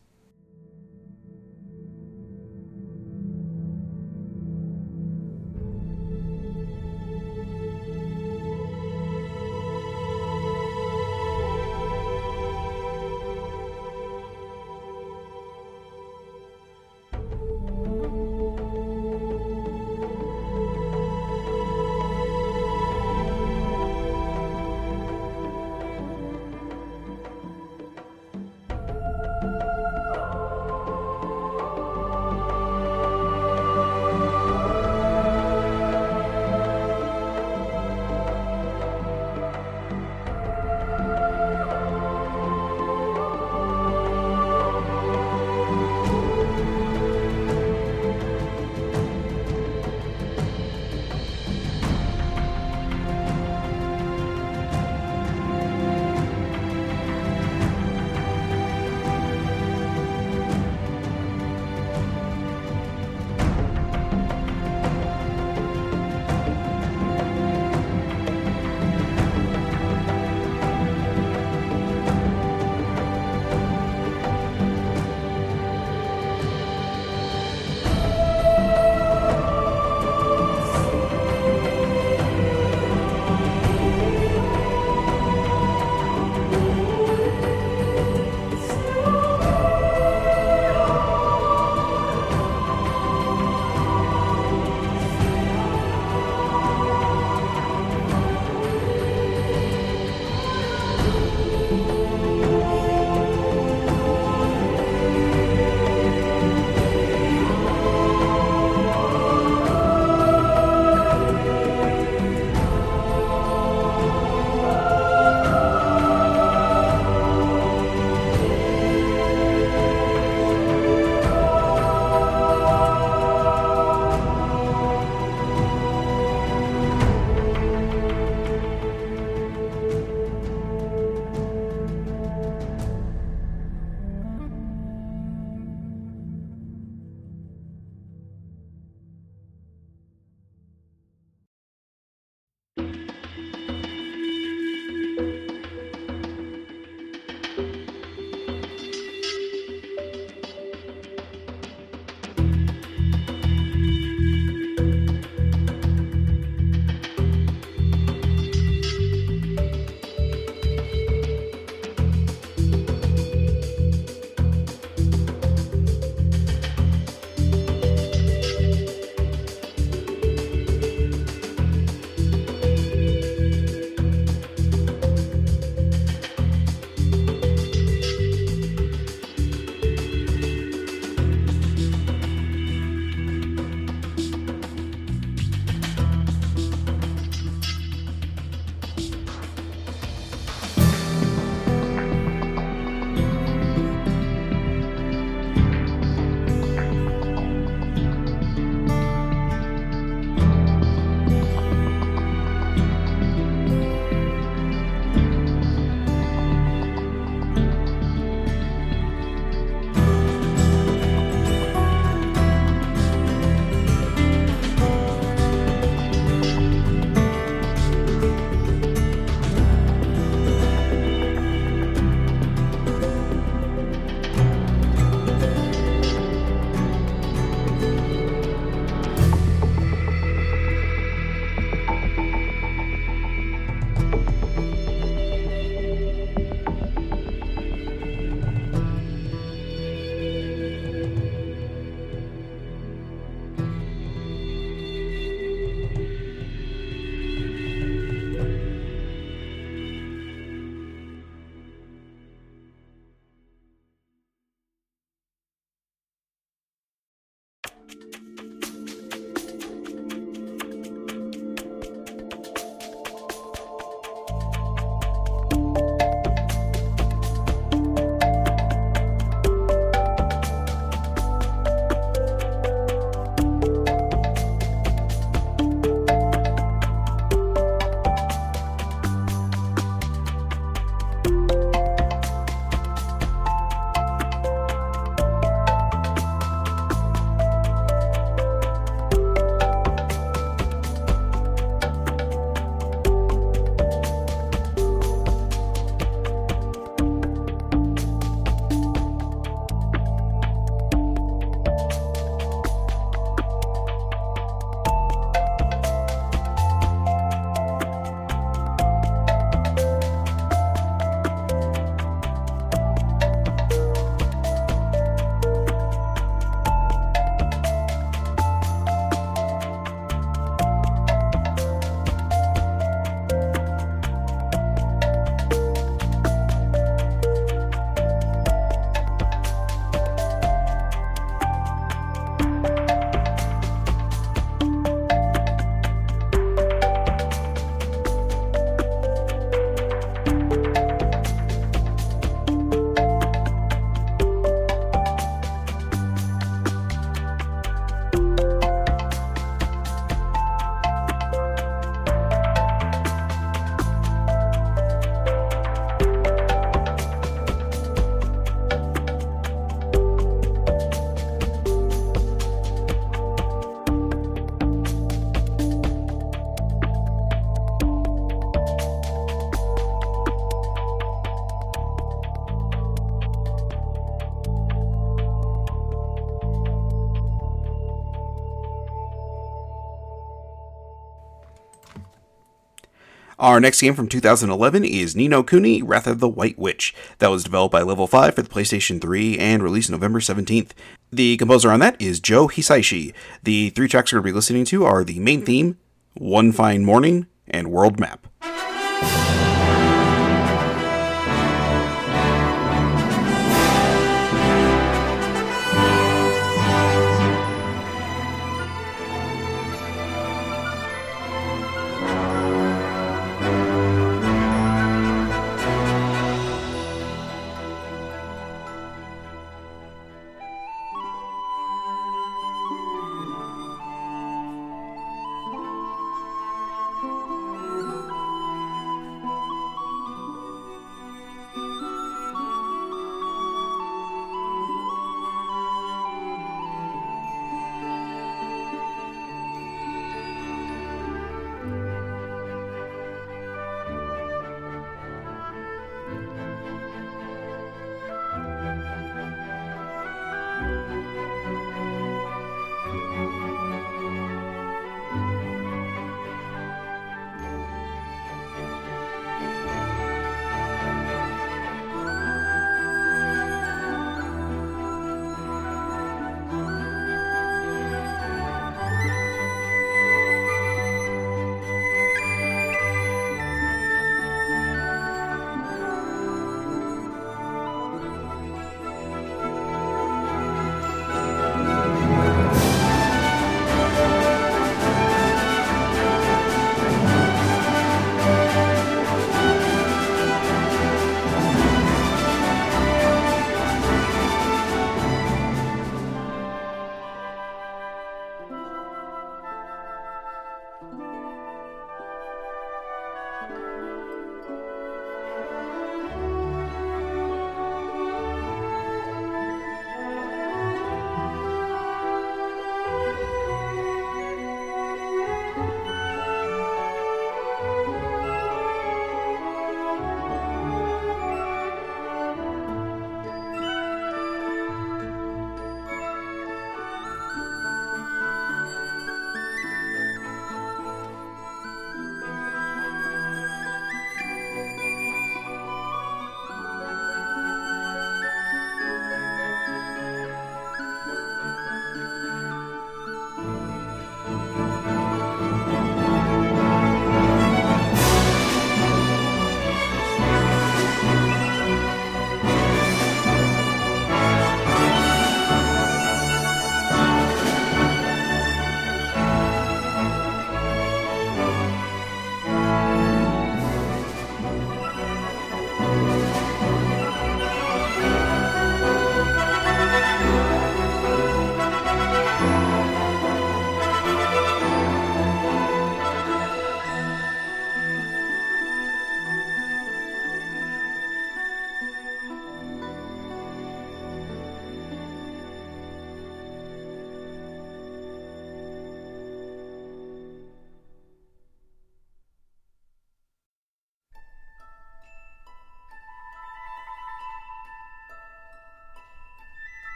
Our next game from 2011 is Ni no Kuni Wrath of the White Witch. That was developed by Level 5 for the PlayStation 3 and released November 17th. The composer on that is Joe Hisaishi. The three tracks we're going to be listening to are the main theme, One Fine Morning, and World Map.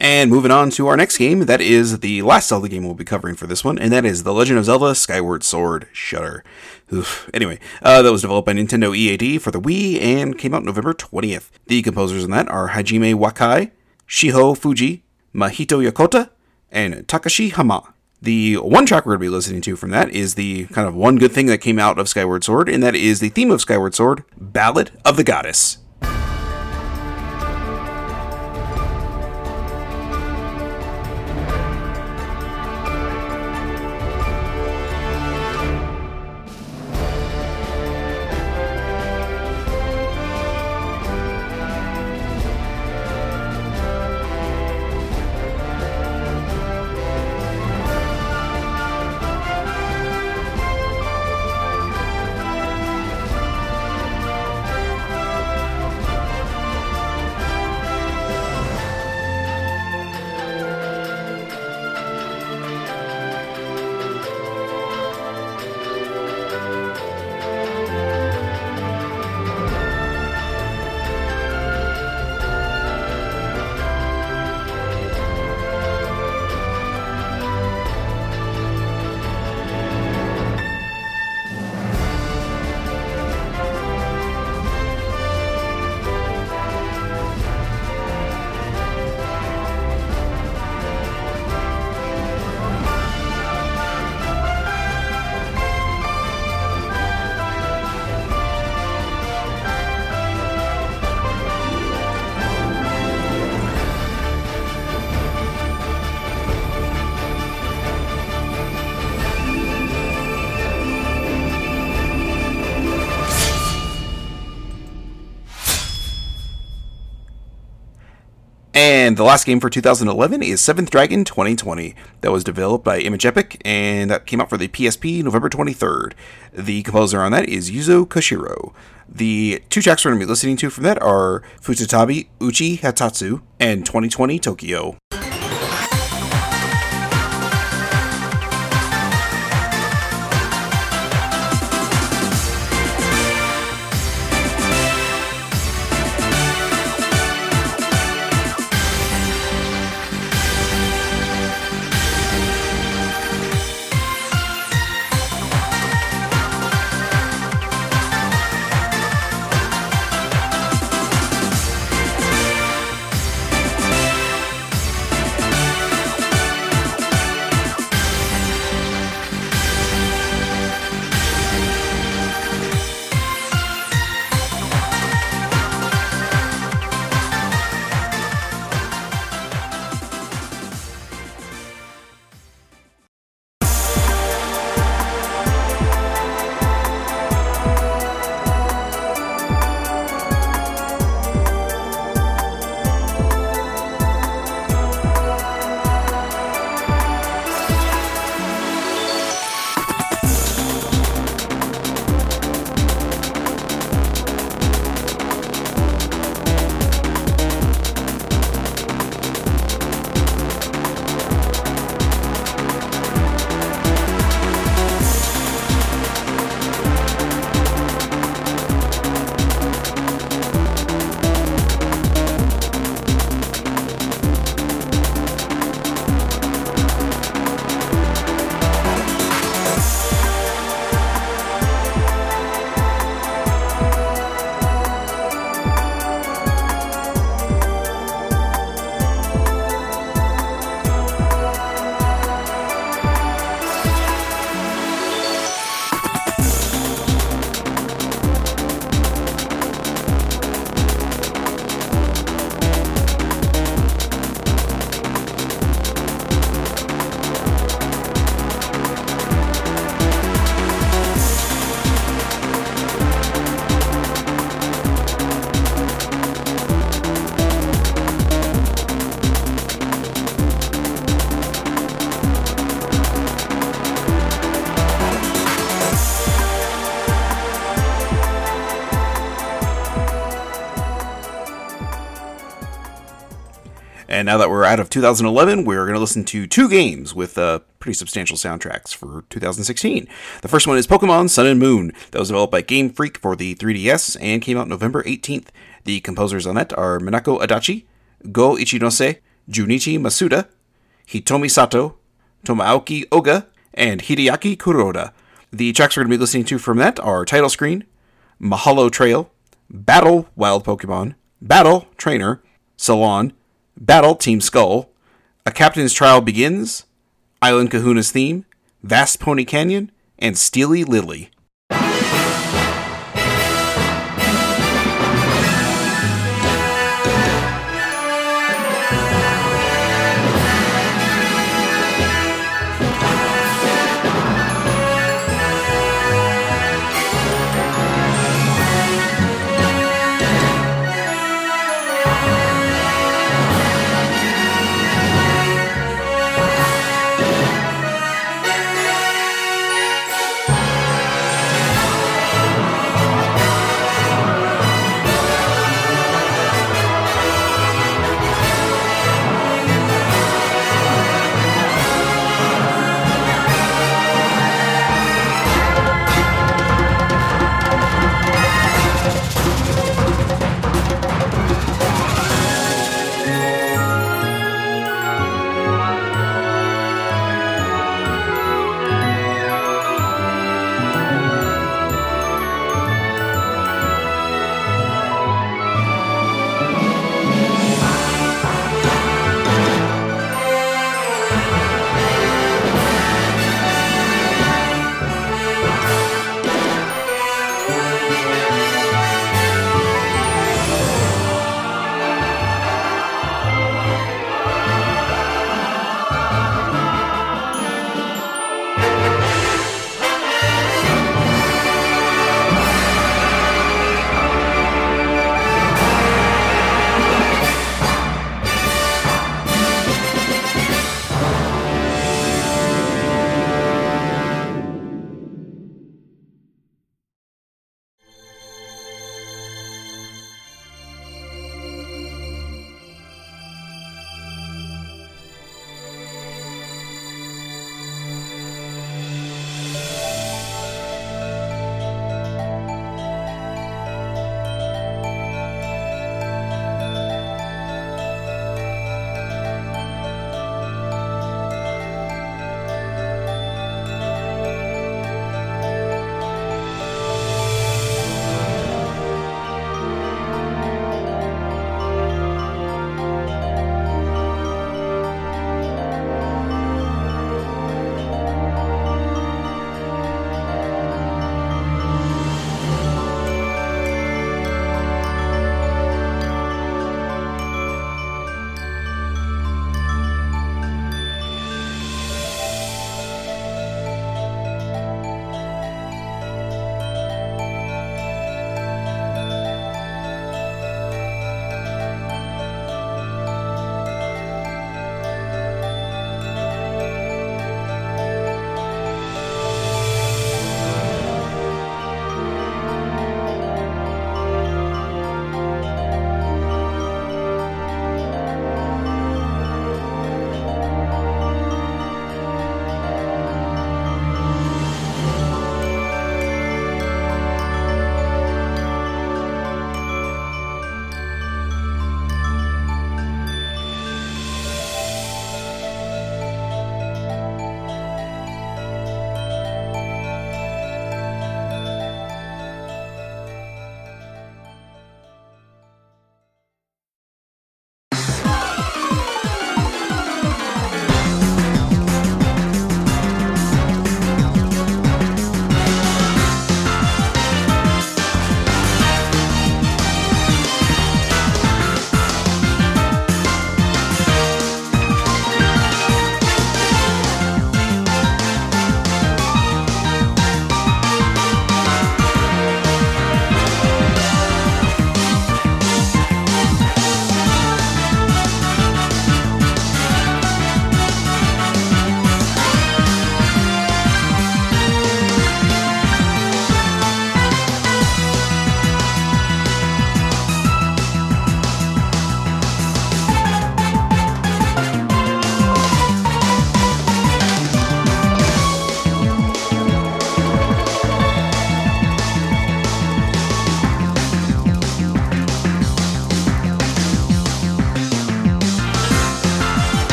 And moving on to our next game, that is the last Zelda game we'll be covering for this one, and that is The Legend of Zelda Skyward Sword Shutter. Oof. Anyway, uh, that was developed by Nintendo EAD for the Wii and came out November 20th. The composers on that are Hajime Wakai, Shiho Fujii, Mahito Yokota, and Takashi Hama. The one track we're going to be listening to from that is the kind of one good thing that came out of Skyward Sword, and that is the theme of Skyward Sword, Ballad of the Goddess. The last game for 2011 is Seventh Dragon 2020. That was developed by Image Epoch, and that came out for the PSP November 23rd. The composer on that is Yuzo Koshiro. The two tracks we're going to be listening to from that are Futatabi Uchi Hatatsu and 2020 Tokyo. Now that we're out of 2011, we're going to listen to two games with uh, pretty substantial soundtracks for 2016. The first one is Pokemon Sun and Moon, that was developed by Game Freak for the 3DS and came out November 18th. The composers on that are Minako Adachi, Go Ichinose, Junichi Masuda, Hitomi Sato, Tomoaki Oga, and Hideaki Kuroda. The tracks we're going to be listening to from that are Title Screen, Mahalo Trail, Battle Wild Pokemon, Battle Trainer, Salon, Battle Team Skull, A Captain's Trial Begins, Island Kahuna's Theme, Vast Poni Canyon, and Steely Lily.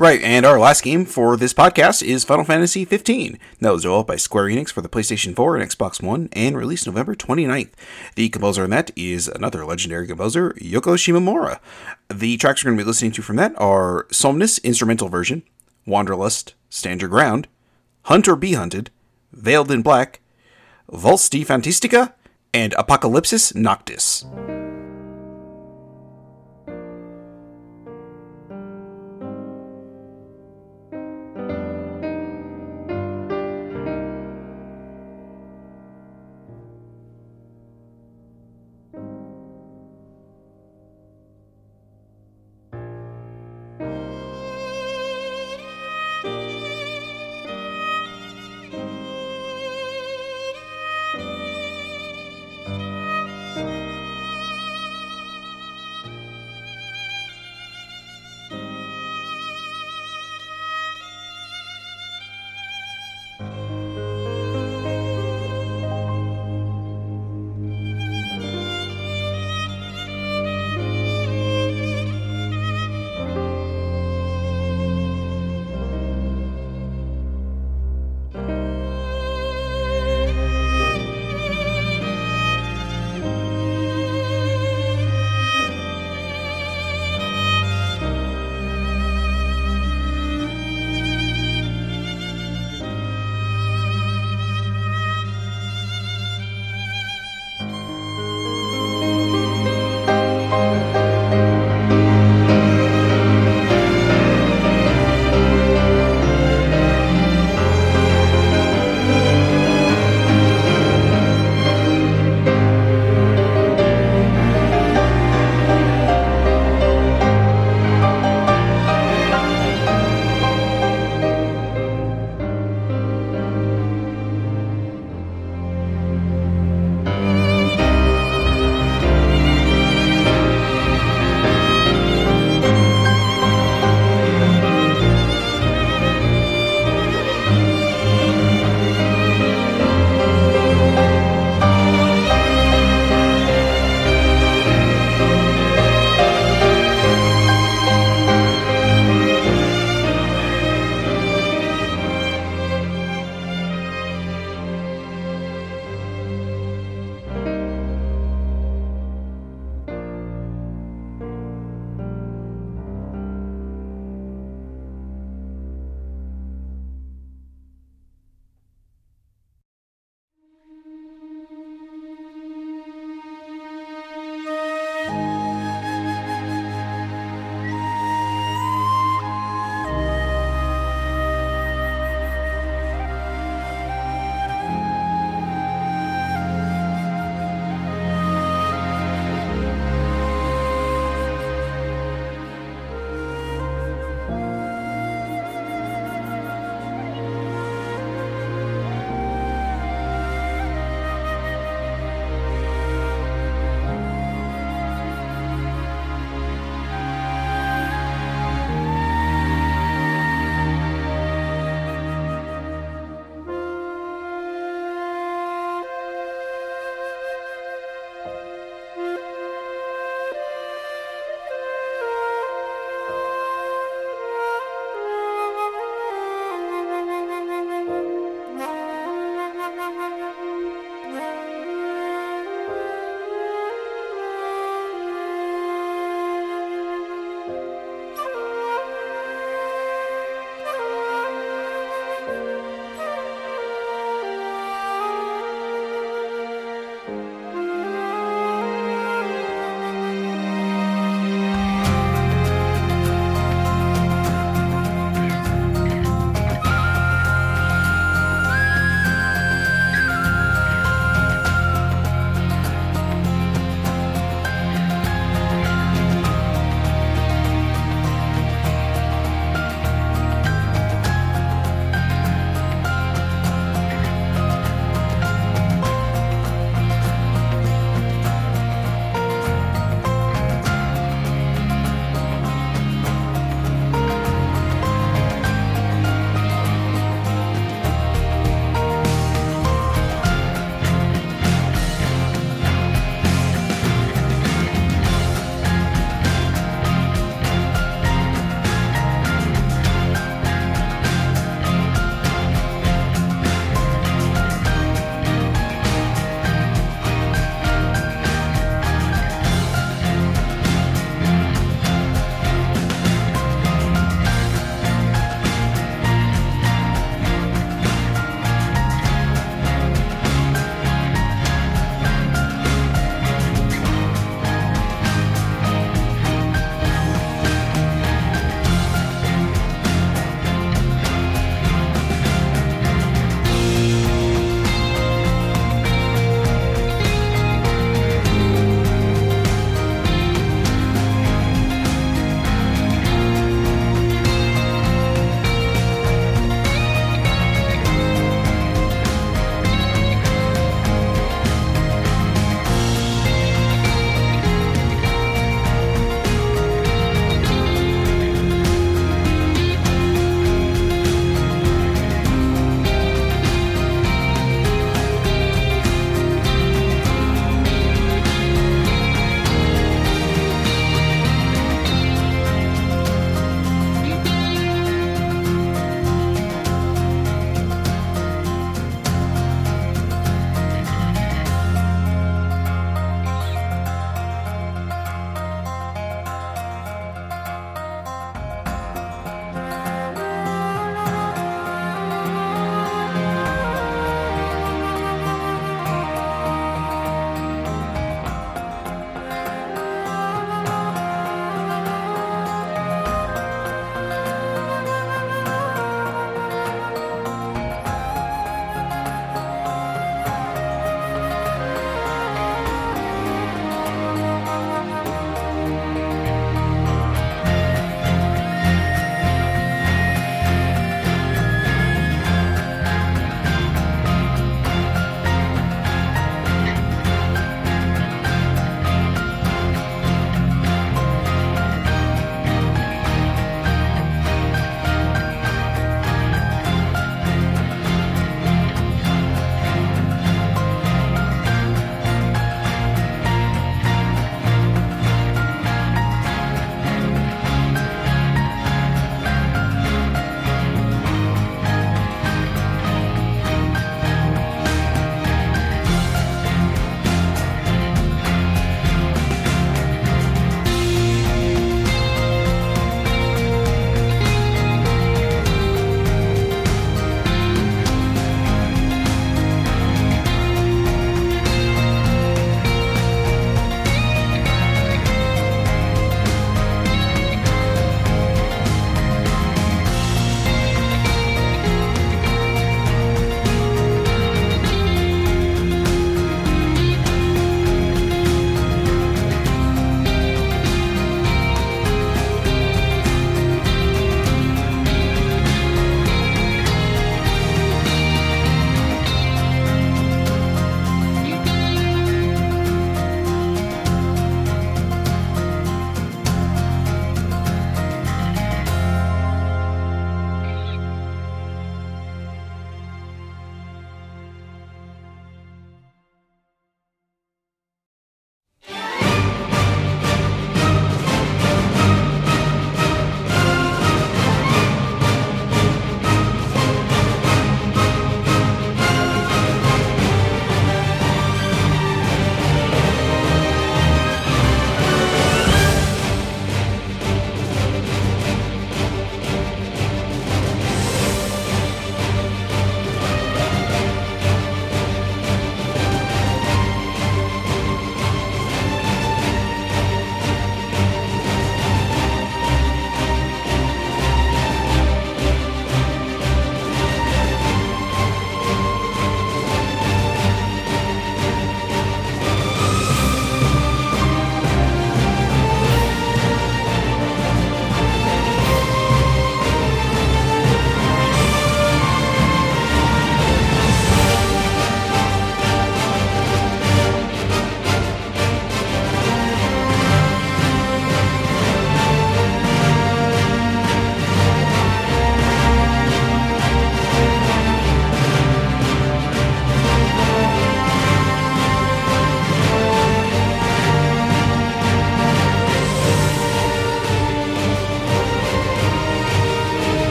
Right, and our last game for this podcast is Final Fantasy 15. That was developed by Square Enix for the PlayStation 4 and Xbox One and released November 29th. The composer on that is another legendary composer, Yoko Shimomura. The tracks we're going to be listening to from that are Somnus instrumental version, Wanderlust, Stand Your Ground, Hunt or Be Hunted, Veiled in Black, Valse di Fantastica, and Apocalypsis Noctis.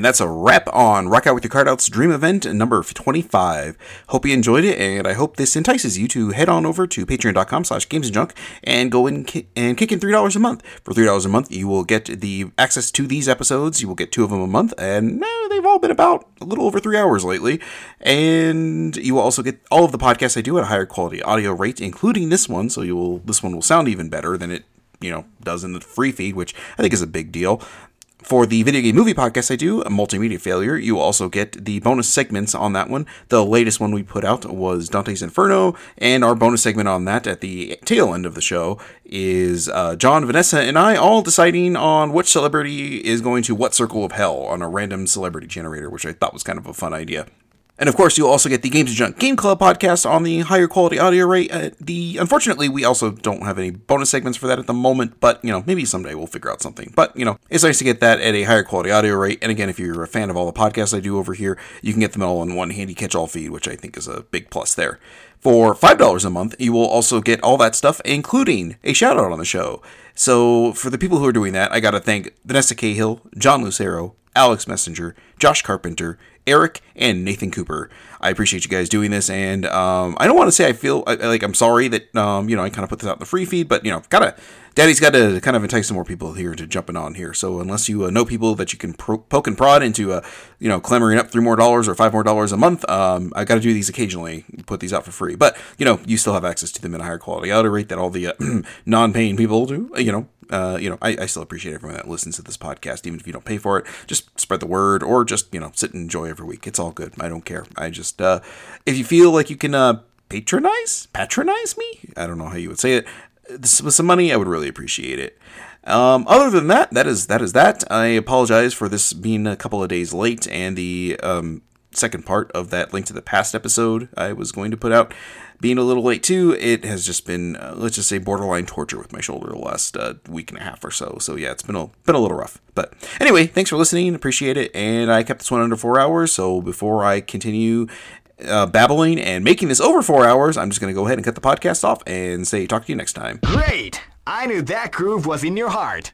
And that's a wrap on Rock Out with Your Card Outs Dream Event number 25. Hope you enjoyed it, and I hope this entices you to head on over to patreon.com slash games and junk and go in ki- and kick in $3 a month. For $3 a month, you will get the access to these episodes. You will get two of them a month, and eh, they've all been about a little over three hours lately. And you will also get all of the podcasts I do at a higher quality audio rate, including this one, so you will this one will sound even better than it you know does in the free feed, which I think is a big deal. For the video game movie podcast I do, multimedia failure, you also get the bonus segments on that one. The latest one we put out was Dante's Inferno, and our bonus segment on that at the tail end of the show is uh, John, Vanessa, and I all deciding on which celebrity is going to what circle of hell on a random celebrity generator, which I thought was kind of a fun idea. And of course, you'll also get the Games and Junk Game Club podcast on the higher quality audio rate. Uh, the unfortunately, we also don't have any bonus segments for that at the moment, but you know, maybe someday we'll figure out something. But you know, it's nice to get that at a higher quality audio rate. And again, if you're a fan of all the podcasts I do over here, you can get them all in one handy catch-all feed, which I think is a big plus there. For $5 a month, you will also get all that stuff, including a shout out on the show. So, for the people who are doing that, I got to thank Vanessa Cahill, John Lucero, Alex Messenger, Josh Carpenter, Eric, and Nathan Cooper. I appreciate you guys doing this, and um, I don't want to say I feel I, like I'm sorry that um, you know I kind of put this out in the free feed, but you know, gotta Daddy's got to kind of entice some more people here to jumping on here. So unless you uh, know people that you can pro- poke and prod into, uh, you know, clamoring up three more dollars or five more dollars a month, um, I got to do these occasionally, put these out for free. But you know, you still have access to them in a higher quality audio rate that all the uh, non-paying people do. You know, uh, you know, I, I, still appreciate everyone that listens to this podcast, even if you don't pay for it. Just spread the word, or just you know, sit and enjoy every week. It's all good. I don't care. I just uh, if you feel like you can uh, patronize, patronize me. I don't know how you would say it this with some money, I would really appreciate it. Um, other than that, that is that is that. I apologize for this being a couple of days late and the um, second part of that link to the past episode I was going to put out being a little late too. It has just been uh, let's just say borderline torture with my shoulder the last uh, week and a half or so. So yeah, it's been a been a little rough. But anyway, thanks for listening. Appreciate it. And I kept this one under four hours. So before I continue uh, babbling and making this over four hours, I'm just going to go ahead and cut the podcast off and say talk to you next time. Great! I knew that groove was in your heart.